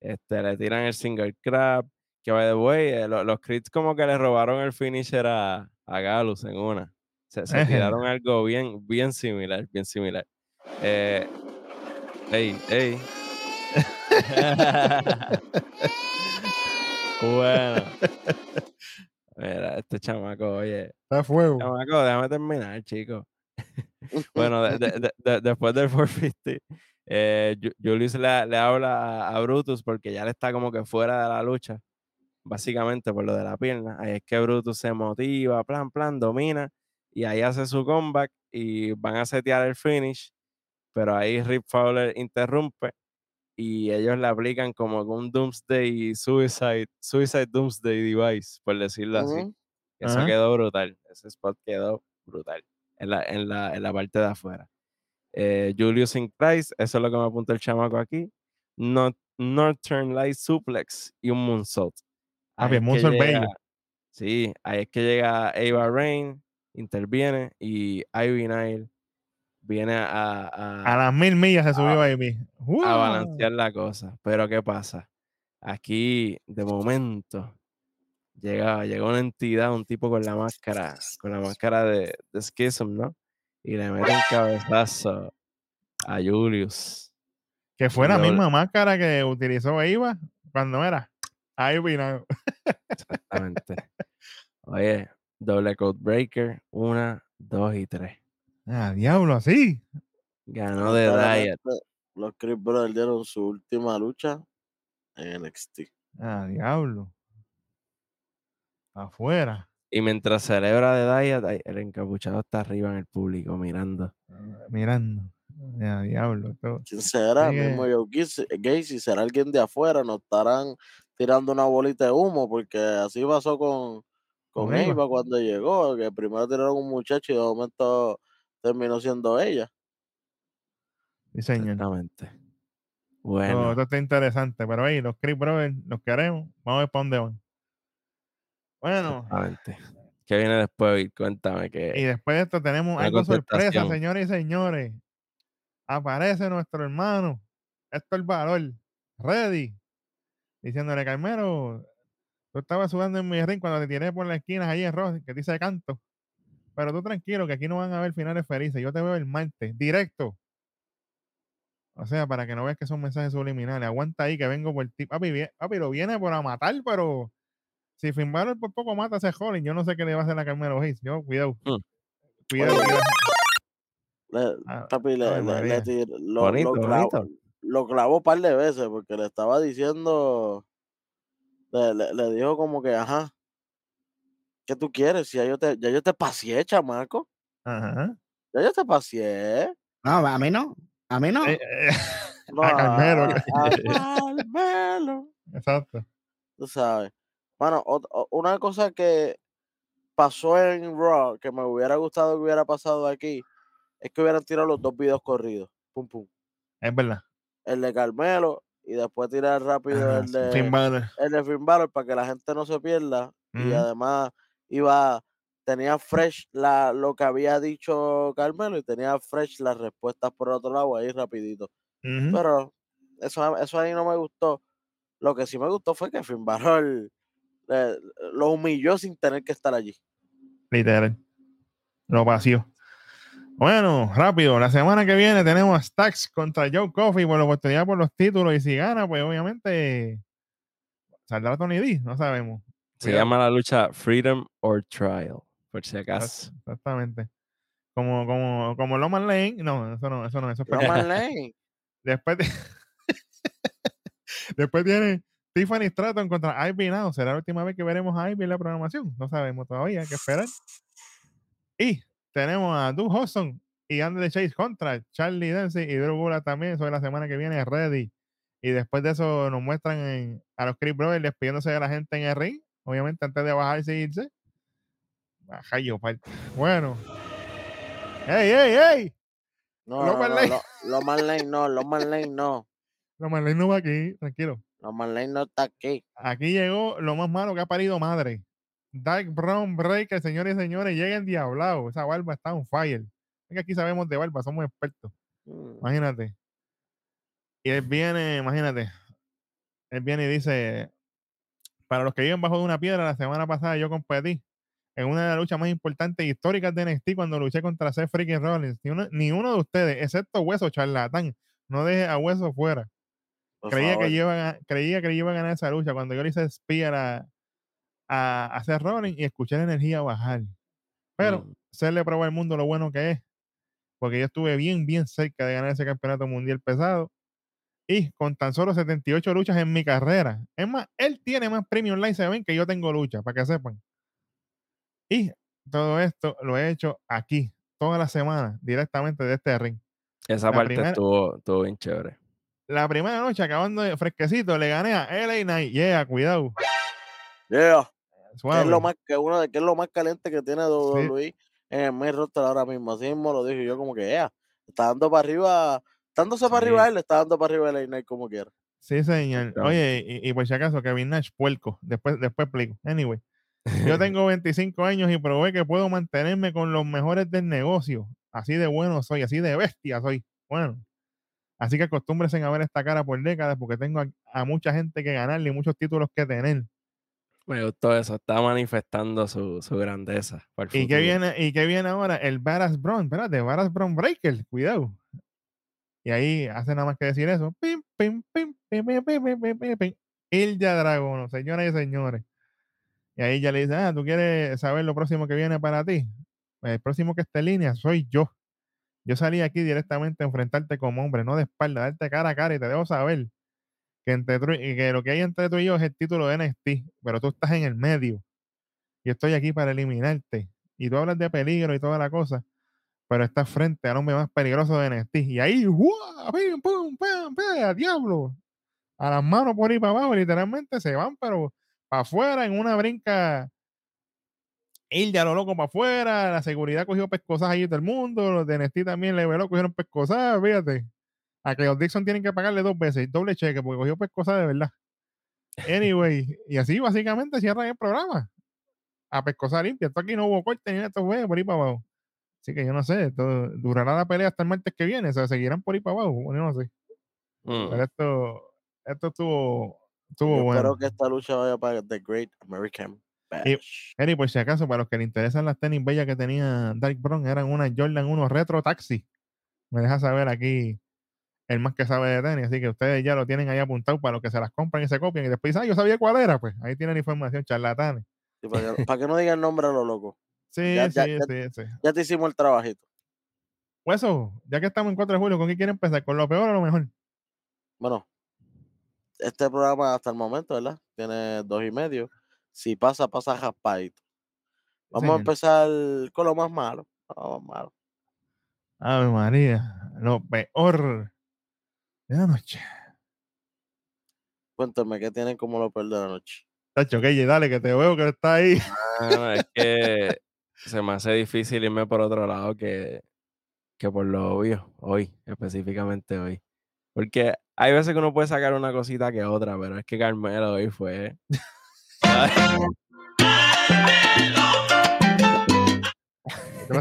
este, le tiran el single crab. Que, by the way, eh, lo- los crits como que le robaron el finisher a, a Galus en una. Se, se tiraron algo bien, bien similar, bien similar. Eh, ey, ey. [laughs] bueno. Mira, este chamaco, oye. Está a fuego. Chamaco, déjame terminar, chico. [laughs] Bueno, de- de- de- de- después del 450, eh, Ju- Julius le, le habla a, a Brutus porque ya le está como que fuera de la lucha, básicamente por lo de la pierna. Ahí es que Brutus se motiva, plan, plan, domina, y ahí hace su comeback y van a setear el finish, pero ahí Rip Fowler interrumpe y ellos le aplican como un Doomsday Suicide, Suicide Doomsday Device, por decirlo así. Eso quedó brutal. Ese spot quedó brutal en la, en la, en la parte de afuera. Eh, Julius in Christ, eso es lo que me apuntó el chamaco aquí. Not, Northern Light Suplex y un Moonsault. Es que moonsault llega- Sí, ahí es que llega Ava Rain, interviene y Ivy Nile viene a, a- A las mil millas se subió Ah, Amy. a balancear la cosa. Pero ¿qué pasa? Aquí, de momento, llega, llega una entidad, un tipo con la máscara, con la máscara de, de Schism, ¿no? Y le mete un cabezazo a Julius. Que fue la misma máscara que utilizó Eva cuando era. Ahí vino. Exactamente. [laughs] Oye, doble code breaker, una, dos y tres. Ah, diablo, así. Ganó de Diet. Lamentablemente, Los Chris Brothers dieron su última lucha en NXT. Ah, diablo. Afuera. Y mientras celebra de ay, el encapuchado está arriba en el público mirando. Ah, Mirando. Ah, diablo. esto- ¿Quién será? Sí, Mismo Joe Gacy- Gacy, será alguien de afuera, nos estarán tirando una bolita de humo, porque así pasó con, con Con Eva. Eva cuando llegó, que primero tiraron un muchacho y de momento terminó siendo ella. Sí, señor. Exactamente. No, Bueno, esto está interesante, pero ahí los Chris Brothers los queremos. Vamos a ver para dónde van. Bueno. ¿Qué viene después? Vic? Cuéntame y que después de esto tenemos algo sorpresa, señores y señores. Aparece nuestro hermano, Héctor Valor, ready, diciéndole, Carmelo, tú estabas sudando en mi ring cuando te tiré por las esquinas ahí en Ross, que dice canto. Pero tú tranquilo, que aquí no van a haber finales felices. Yo te veo el martes, directo. O sea, para que no veas que son mensajes subliminales. Aguanta ahí que vengo por ti. Papi, papi lo viene por a matar, pero si Finn Balor por poco mata a ese Holling, yo no sé qué le va a hacer a Carmelo Hayes. Yo, cuidado. Mm. Cuidado. cuidado. Le- Ah, papi, le, le- le María. tir- lo, Bonito, lo clavó, bonito. lo clavó un par de veces porque le estaba diciendo, le, le- le dijo como que, ajá, ¿qué tú quieres? Si ya yo te, ya yo te paseé, chamaco, Ajá. ya yo te paseé. No, a mí no. A mí no. Eh, eh, [laughs] No, A Carmelo. a- a Carmelo. exacto. tú sabes. Bueno, una cosa que pasó en Raw, que me hubiera gustado que hubiera pasado aquí, es que hubieran tirado los dos videos corridos. Pum, pum. Es verdad. El de Carmelo y después tirar rápido Ajá, el de, Finn Balor. el de Finn Balor para que la gente no se pierda. Y además iba, tenía fresh la, lo que había dicho Carmelo y tenía fresh las respuestas por otro lado ahí rapidito. Pero eso, eso ahí no me gustó. Lo que sí me gustó fue que Finn Balor eh, lo humilló sin tener que estar allí. Literal. Lo vació. Bueno, rápido. La semana que viene tenemos a Stacks contra Joe Coffey por la oportunidad por los títulos. Y si gana, pues obviamente saldrá Tony D. No sabemos. Se Cuidado. llama la lucha Freedom or Trial, por si acaso. Exactamente. Como, como, como Loman Lane. No, eso no, eso no, eso es [laughs] perdón. Lane. Después, de- [laughs] después tiene Tiffany Stratton contra Ivy Now. ¿Será la última vez que veremos a Ivy en la programación? No sabemos todavía, hay que esperar. Y tenemos a Doug Hudson y Andre Chase contra Charlie Dempsey y Drew Gulak también. Sobre la semana que viene, ready. Y después de eso nos muestran en- a los Chris Brothers despidiéndose de la gente en el ring. Obviamente antes de bajarse y irse. Baja yo. Bueno. ¡Ey, ey, ey! No, Loman no, no, Lane. lo- Loman Lane no, Loman Lane no. [laughs] No, Marlene no va aquí, tranquilo. Loman Lane no está aquí. Aquí llegó lo más malo que ha parido madre. Dark Brown Breaker, señores y señores, llega diablado. Esa barba está on fire. Es que aquí sabemos de barba, somos expertos. Mm. Imagínate. Y él viene, imagínate. Él viene y dice: Para los que viven bajo de una piedra, la semana pasada yo competí en una de las luchas más importantes e históricas de NXT cuando luché contra Seth freaking Rollins. Ni uno, ni uno de ustedes, excepto Hueso Charlatán, no deje a Hueso fuera creía favor. que, iba a, creía que iba a ganar esa lucha cuando yo le hice spear a, a, a Seth Rollins y escuché la energía bajar. Pero Mm. se le probó al mundo lo bueno que es, porque yo estuve bien, bien cerca de ganar ese campeonato mundial pesado y con tan solo 78 luchas en mi carrera. Es más, él tiene más premium line se ven que yo tengo lucha, para que sepan. Y todo esto lo he hecho aquí, toda la semana, directamente de este ring. Esa La parte primera- estuvo, estuvo bien chévere. La primera noche, acabando de fresquecito, le gané a LA Knight. Yeah, cuidado. Yeah. Que Suave. es lo más que uno de que es lo más caliente que tiene WWE en el main roster ahora mismo. Así mismo lo dije yo como que yeah, está dando para arriba, dándose para Sí. arriba él, le está dando para arriba el Knight como quiera. Sí, señor. Claro. Oye, y, y por si acaso, Kevin Nash, puerco. Después, después explico. Anyway, yo tengo [laughs] 25 años y probé que puedo mantenerme con los mejores del negocio. Así de bueno soy, así de bestia soy. Bueno, así que acostúmbrense a ver esta cara por décadas porque tengo a, a mucha gente que ganarle y muchos títulos que tener. Me gustó eso. Está manifestando su, su grandeza. ¿Y qué, viene, ¿Y qué viene ahora? El Badass Brown. Espérate, Badass Brown Breaker. Cuidado. Y ahí hace nada más que decir eso. Pim, pim, pim, pim, pim, pim, pim, pim, pim, pim. Ilja Dragono, señoras y señores. Y ahí ya le dice, ah, ¿tú quieres saber lo próximo que viene para ti? Pues el próximo que esté en línea soy yo. Yo salí aquí directamente a enfrentarte como hombre, no de espalda, darte cara a cara y te debo saber que, entre tú- y que lo que hay entre tú y yo es el título de NXT, pero tú estás en el medio. Yo estoy aquí para eliminarte. Y tú hablas de peligro y toda la cosa, pero estás frente al hombre más peligroso de NXT. Y ahí, ¡guau! ¡Pim, pum, pam, pam! ¡A diablo! A las manos por ahí para abajo, literalmente se van, pero para afuera en una brinca. Él ya lo loco para afuera, la seguridad cogió pescosas ahí del mundo, los de NXT también le veló, cogieron pescosas, fíjate. A los Dixon tienen que pagarle dos veces, doble cheque, porque cogió pescosas de verdad. Anyway, y así básicamente cierran el programa. A pescosa limpia. Esto aquí no hubo corte ni nada, esto fue por ahí para abajo. Así que yo no sé, esto durará la pelea hasta el martes que viene, o sea, seguirán por ahí para abajo, yo no sé. Mm. Pero esto, esto estuvo, estuvo Yo bueno. espero que esta lucha vaya para The Great American Y-. Eri, por si acaso, para los que le interesan las tenis bellas que tenía Dark Brown, eran unas Jordan 1 Retro Taxi. Me deja saber aquí el más que sabe de tenis, así que ustedes ya lo tienen ahí apuntado para los que se las compran y se copian y después dicen, ah, yo sabía cuál era, pues ahí tienen información, charlatanes. Sí, para, que, para que no digan nombre a lo loco. [laughs] Sí, Ya- ya- sí, ya- sí, sí. Ya te hicimos el trabajito. Pues eso, ya que estamos en 4 de julio, ¿con qué quieren empezar? ¿Con lo peor o lo mejor? Bueno, este programa hasta el momento, ¿verdad? Tiene dos y medio. Si pasa, pasa raspadito. Vamos a empezar con lo más malo. Lo más malo. Ave María, lo peor de la noche. Cuéntame, ¿qué tienen como lo peor de la noche? Tacho, que dale, que te veo que está ahí. Es que [laughs] se me hace difícil irme por otro lado que, que por lo obvio, hoy, específicamente hoy. Porque hay veces que uno puede sacar una cosita que otra, pero es que Carmelo hoy fue.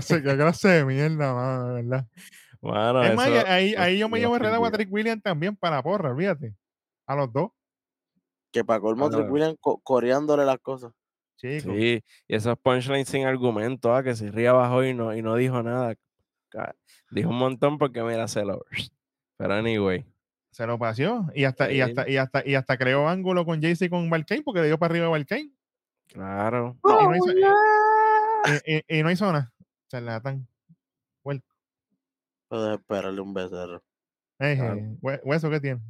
Qué clase de mierda, mano, de verdad. Mano, es más, eso- ahí, ahí yo me llevo enredado a ofendió. Trick Williams también para la porra, fíjate. A los dos, Que para colmo, Trick Mano. Williams co- coreándole las cosas. Sí, y esos punchlines sin argumento, ah, que se ría abajo y no, y no dijo nada. Dijo un montón porque mira, se lo. Pero anyway. Se lo paseó. Y hasta, y hasta, y hasta, y hasta creó ángulo con Jaycee y con Valkane porque le dio para arriba a Valkane. Claro. Y, no hizo, y- y- y no hizo nada. Charlatán. Puedes esperarle un becerro. Claro. ¿Hueso qué tiene?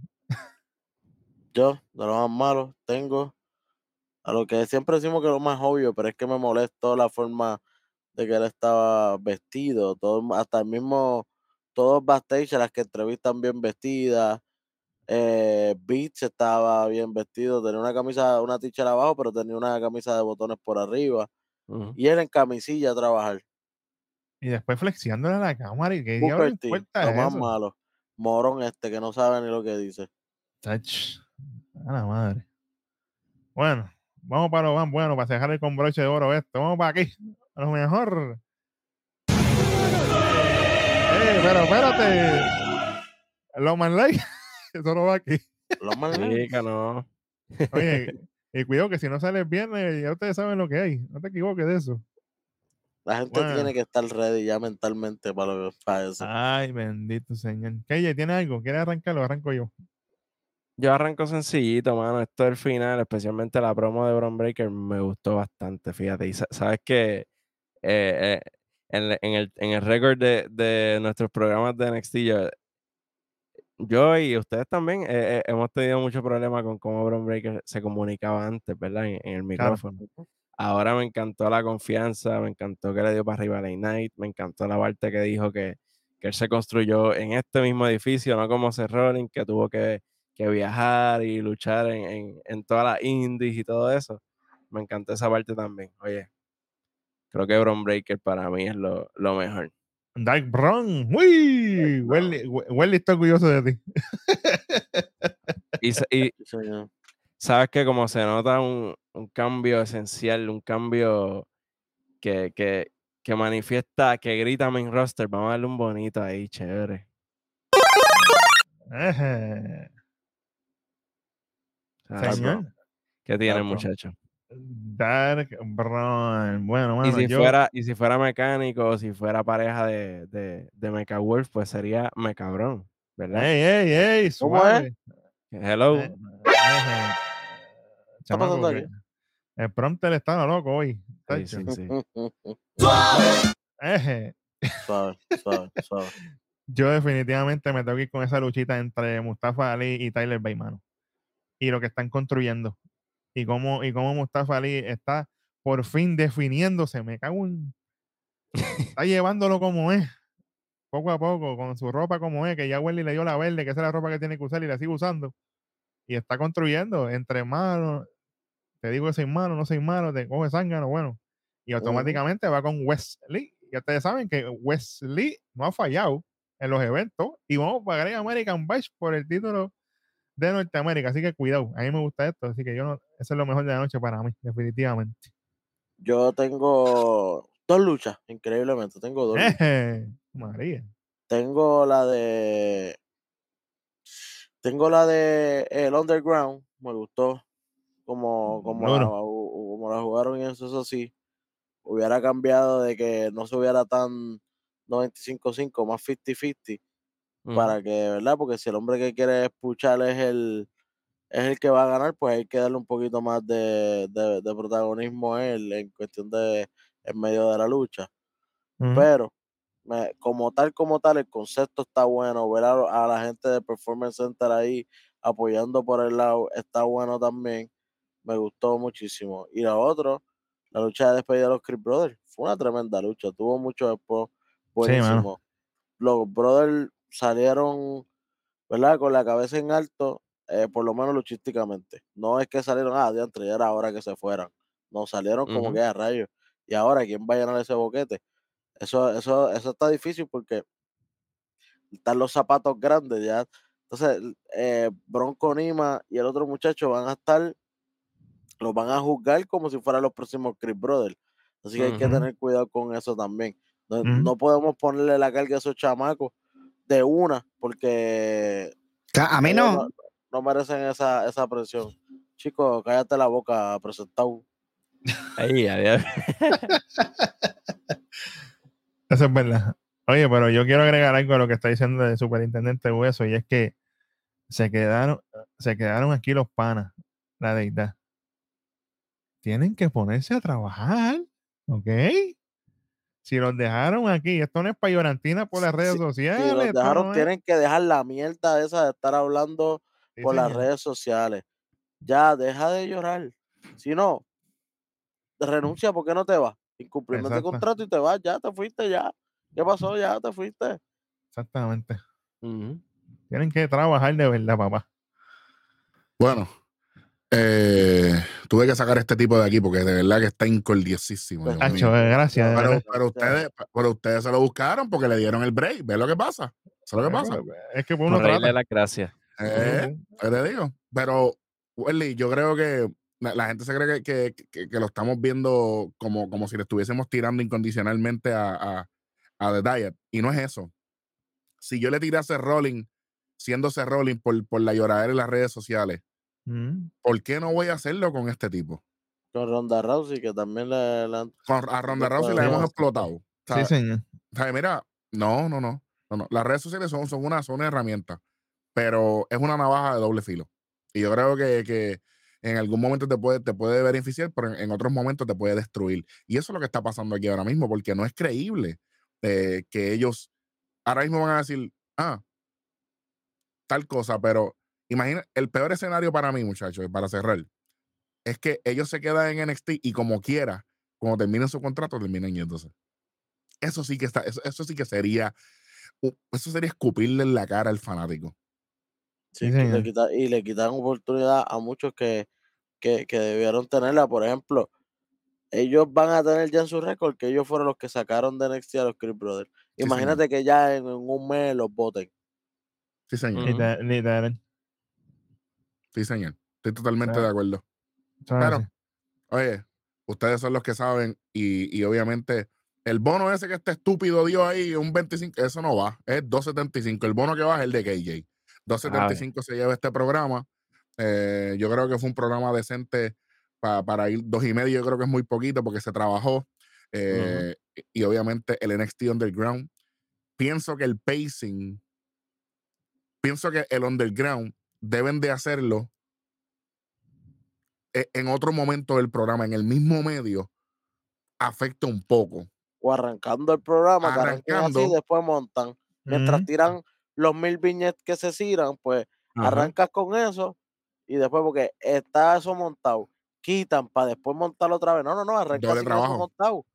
Yo, de los más malos, tengo a lo que siempre decimos que es lo más obvio, pero es que me molestó la forma de que él estaba vestido. Todo, hasta el mismo, todos backstage, las que entrevistan bien vestidas. Eh, Beats estaba bien vestido, tenía una camisa, una t abajo, pero tenía una camisa de botones por arriba. Y él en camisilla a trabajar. Y después flexiándole a la cámara. ¿Y qué diablo Booker T, importa lo más eso? malo. Morón este que no sabe ni lo que dice. Tach, A la madre. Bueno, vamos para lo más bueno, para dejar el con broche de oro esto. Vamos para aquí. A lo mejor. ¡Eh, pero espérate! Lo más like. [laughs] Eso no va aquí. Lo más Sí, que no. Oye, [laughs] y cuidado que si no sale el viernes, ya ustedes saben lo que hay. No te equivoques de eso. La gente Bueno. tiene que estar ready ya mentalmente para, lo que- para eso. Ay, bendito señor. KJ, ¿tiene algo? ¿Quiere arrancarlo? Arranco yo. Yo arranco sencillito, mano. Esto del final, especialmente la promo de Bron Breaker, me gustó bastante, fíjate. Y sa- sabes que eh, eh, en, en el, en el récord de, de nuestros programas de NXT, yo, yo y ustedes también eh, eh, hemos tenido mucho problema con cómo Bron Breaker se comunicaba antes, ¿verdad? En, en el Claro. micrófono. Ahora me encantó la confianza, me encantó que le dio para arriba a Late Night, me encantó la parte que dijo que, que él se construyó en este mismo edificio, no como Seth Rollins, que tuvo que, que viajar y luchar en, en, en todas las indies y todo eso. Me encantó esa parte también. Oye, creo que Bron Breaker para mí es lo, lo mejor. Dark Brown. ¡Uy! Welly, We- Welly está orgulloso de ti. Y, sabes que como se nota un, un cambio esencial, un cambio que, que, que manifiesta, que grita main roster, vamos a darle un bonito ahí, chévere. Señor. ¿Qué tiene el muchacho? Dark Brown. Bueno, Y mano, si, yo- fuera, y si fuera mecánico o si fuera pareja de, de, de Mecha Wolf, pues sería Mecabrón, ¿verdad? ¡Ey, ey, ey! ¿Cómo es? Hello. Eh. Chamaco, pasando que- aquí? El prompter está loco hoy. Sí, sí, sí. [laughs] Suave, suave, suave. Yo definitivamente me tengo que ir con esa luchita entre Mustafa Ali y Tyler Bay, mano. Y lo que están construyendo. Y cómo, y cómo Mustafa Ali está por fin definiéndose. Me cago en... Está llevándolo como es. Poco a poco, con su ropa como es, que ya Welly le dio la verde, que esa es la ropa que tiene que usar y la sigue usando. Y está construyendo entre manos. Te digo que soy malo, no soy malo, te coge zángano, bueno. Y automáticamente va con Wesley. Y ustedes saben que Wesley no ha fallado en los eventos y vamos para Great American Bash por el título de Norteamérica. Así que cuidado, a mí me gusta esto. Así que yo no, eso es lo mejor de la noche para mí, definitivamente. Yo tengo dos luchas, increíblemente. Tengo dos. Eje, María. Tengo la de. Tengo la de el Underground. Me gustó. Como, como, la, como la jugaron y eso, eso sí. Hubiera cambiado de que no se hubiera tan 95-5, más 50-50. Para que, ¿verdad? Porque si el hombre que quiere escuchar es el, es el que va a ganar, pues hay que darle un poquito más de, de- de protagonismo a él en cuestión de en medio de la lucha. Pero me- como tal, como tal, el concepto está bueno. Ver a, a la gente de Performance Center ahí apoyando por el lado está bueno también. Me gustó muchísimo. Y la otra, la lucha de despedida de los Creed Brothers, fue una tremenda lucha. Tuvo mucho después. Sí. Buenísimo. los Brothers salieron, ¿verdad? Con la cabeza en alto, eh, por lo menos luchísticamente. No es que salieron, ah, diantre, ya era hora que se fueran. No, salieron como Ujú. que a rayos. Y ahora, ¿quién va a llenar ese boquete? Eso, eso, eso está difícil porque están los zapatos grandes ya. Entonces, eh, Bronco Nima y el otro muchacho van a estar, los van a juzgar como si fueran los próximos Chris Brothers. Así que hay que tener cuidado con eso también. No, no podemos ponerle la carga a esos chamacos de una, porque A mí no merecen esa, esa presión. Chicos, cállate la boca, presentado. Ahí, adiós. [laughs] Eso es verdad. Oye, pero yo quiero agregar algo a lo que está diciendo el superintendente Hueso, y es que se quedaron, se quedaron aquí los panas, la deidad. Tienen que ponerse a trabajar, ¿ok? Si los dejaron aquí, esto no es para llorantina por las redes Si- sociales. Si los dejaron, no tienen que dejar la mierda esa de estar hablando Sí, por las redes sociales. Ya, deja de llorar. Si no, renuncia, ¿por qué no te vas? Incumplimiento de contrato y te vas, ya te fuiste, ya. ¿Qué pasó? Ya te fuiste. Exactamente. Tienen que trabajar de verdad, papá. Bueno, eh, tuve que sacar este tipo de aquí porque de verdad que está incordiosísimo. Pues, gracias. Pero, ustedes, pero ustedes se lo buscaron porque le dieron el break. ¿Ves lo que pasa? ¿Sabes lo que pasa? Es que uno Por reírle trata. las gracias. Eh, ¿qué te digo? Pero, Welly, yo creo que la, la gente se cree que, que- que- que lo estamos viendo como, como si le estuviésemos tirando incondicionalmente a, a, a The Diet. Y no es eso. Si yo le tiré a Seth Rolling, siendo Seth Rolling por, por la lloradera en las redes sociales, Mm. ¿por qué no voy a hacerlo con este tipo? Con Ronda Rousey, que también le han- Con, a Ronda Rousey la hemos explotado. Sí, señor. ¿sabes? Mira, no, no, no, no, no. Las redes sociales son, son, una, son una herramienta, pero es una navaja de doble filo. Y yo creo que, que en algún momento te puede, te puede beneficiar, pero en, en otros momentos te puede destruir. Y eso es lo que está pasando aquí ahora mismo, porque no es creíble eh, que ellos ahora mismo van a decir, ah, tal cosa, pero imagina, el peor escenario para mí, muchachos, para cerrar, es que ellos se quedan en NXT y como quiera, cuando terminen su contrato, terminen yéndose. Eso sí que está, eso, eso sí que sería, eso sería escupirle en la cara al fanático. sí, Sí, le quita- y le quitan oportunidad a muchos que, que, que debieron tenerla. Por ejemplo, ellos van a tener ya en su récord que ellos fueron los que sacaron de NXT a los Creed Brothers. Sí, Imagínate que ya en, en un mes los voten. Sí, señor. Literal- literal. Sí, señor. Estoy totalmente Claro. de acuerdo. Claro. así. Oye, ustedes son los que saben y, y obviamente el bono ese que este estúpido dio ahí, un 25, eso no va, es 275. El bono que va es el de KJ. 275 se lleva este programa. Eh, yo creo que fue un programa decente pa- para ir dos y medio, yo creo que es muy poquito porque se trabajó. eh, y obviamente el NXT Underground. Pienso que el pacing, pienso que el Underground deben de hacerlo e- en otro momento del programa, en el mismo medio, afecta un poco. o arrancando el programa, que así Arrancando. y después montan. Mientras tiran los mil viñetes que se tiran, pues Ajá. arrancas con eso y después porque está eso montado, quitan para después montarlo otra vez. No, no, no, arranca Doble así con eso trabajo. montado.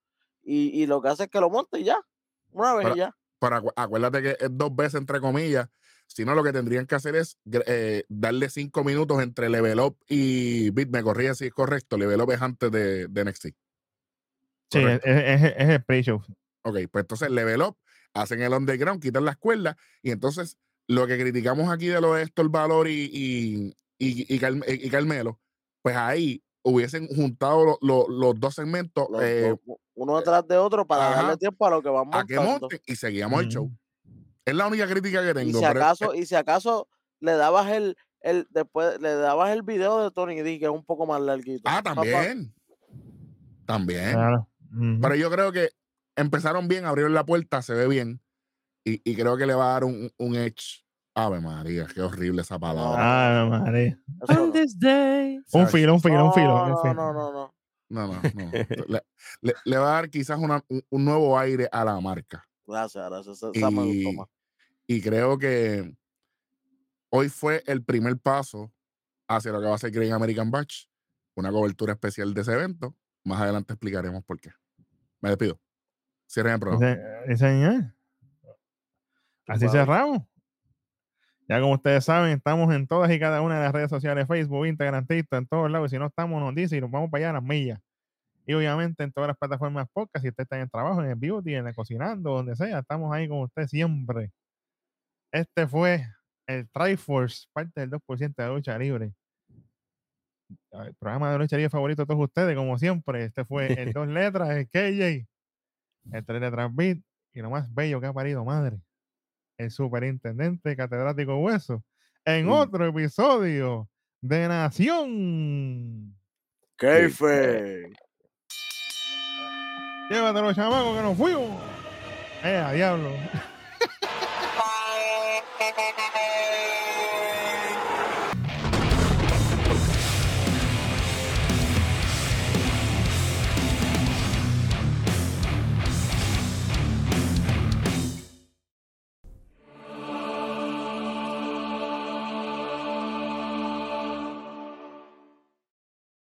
Y, y lo que hace es que lo monte y ya. Una vez Pero- y ya. Pero acu- acuérdate que es dos veces entre comillas. Si no, lo que tendrían que hacer es eh, darle cinco minutos entre Level Up y Beat. Me corría si es correcto. Level Up es antes de, de NXT. Sí, es, el pre-show. Ok, pues entonces Level Up, hacen el underground, quitan la escuela. Y entonces lo que criticamos aquí de lo de Héctor Valor y, y, y, y y Carmelo, pues ahí hubiesen juntado lo- lo- los dos segmentos Los eh, uno detrás de otro para ajá, darle tiempo a lo que van a que monten y seguíamos el show. Es la única crítica que Y tengo. si pero es- acaso, y si acaso le dabas el, el, después le dabas el video de Tony D, que es un poco más larguito. Ah, Papá, también. También. Claro. Pero yo creo que empezaron bien, abrieron la puerta, se ve bien. Y, y creo que le va a dar un, un edge. Ave María, qué horrible esa palabra. Ah, María. On this day. Un filo, un filo, un filo. No, no, no, no, no. No, no, no. Le, le- le va a dar quizás una- un, un nuevo aire a la marca. Gracias, gracias. Esa, esa me gustó Y, más. y creo que hoy fue el primer paso hacia lo que va a ser Green American Batch. Una cobertura especial de ese evento. Más adelante explicaremos por qué. Me despido. Cierren el programa. Ese- ese señor. Así cerramos. Ya como ustedes saben, estamos en todas y cada una de las redes sociales, Facebook, Instagram, TikTok, en todos lados. Y si no estamos, nos dice y nos vamos para allá a las millas. Y obviamente en todas las plataformas podcast, si usted está en el trabajo, en el beauty, en el cocinando, donde sea, estamos ahí con usted siempre. Este fue el Triforce, parte del 2% de la lucha libre. El programa de lucha libre favorito de todos ustedes, como siempre. Este fue el [laughs] dos letras, el KJ, el tres letras beat y lo más bello que ha parido madre, el superintendente catedrático Hueso, en Mm. otro episodio de Nación. Keife. Llévatelo, chamacos, que nos fuimos. Eh, a diablo. [laughs]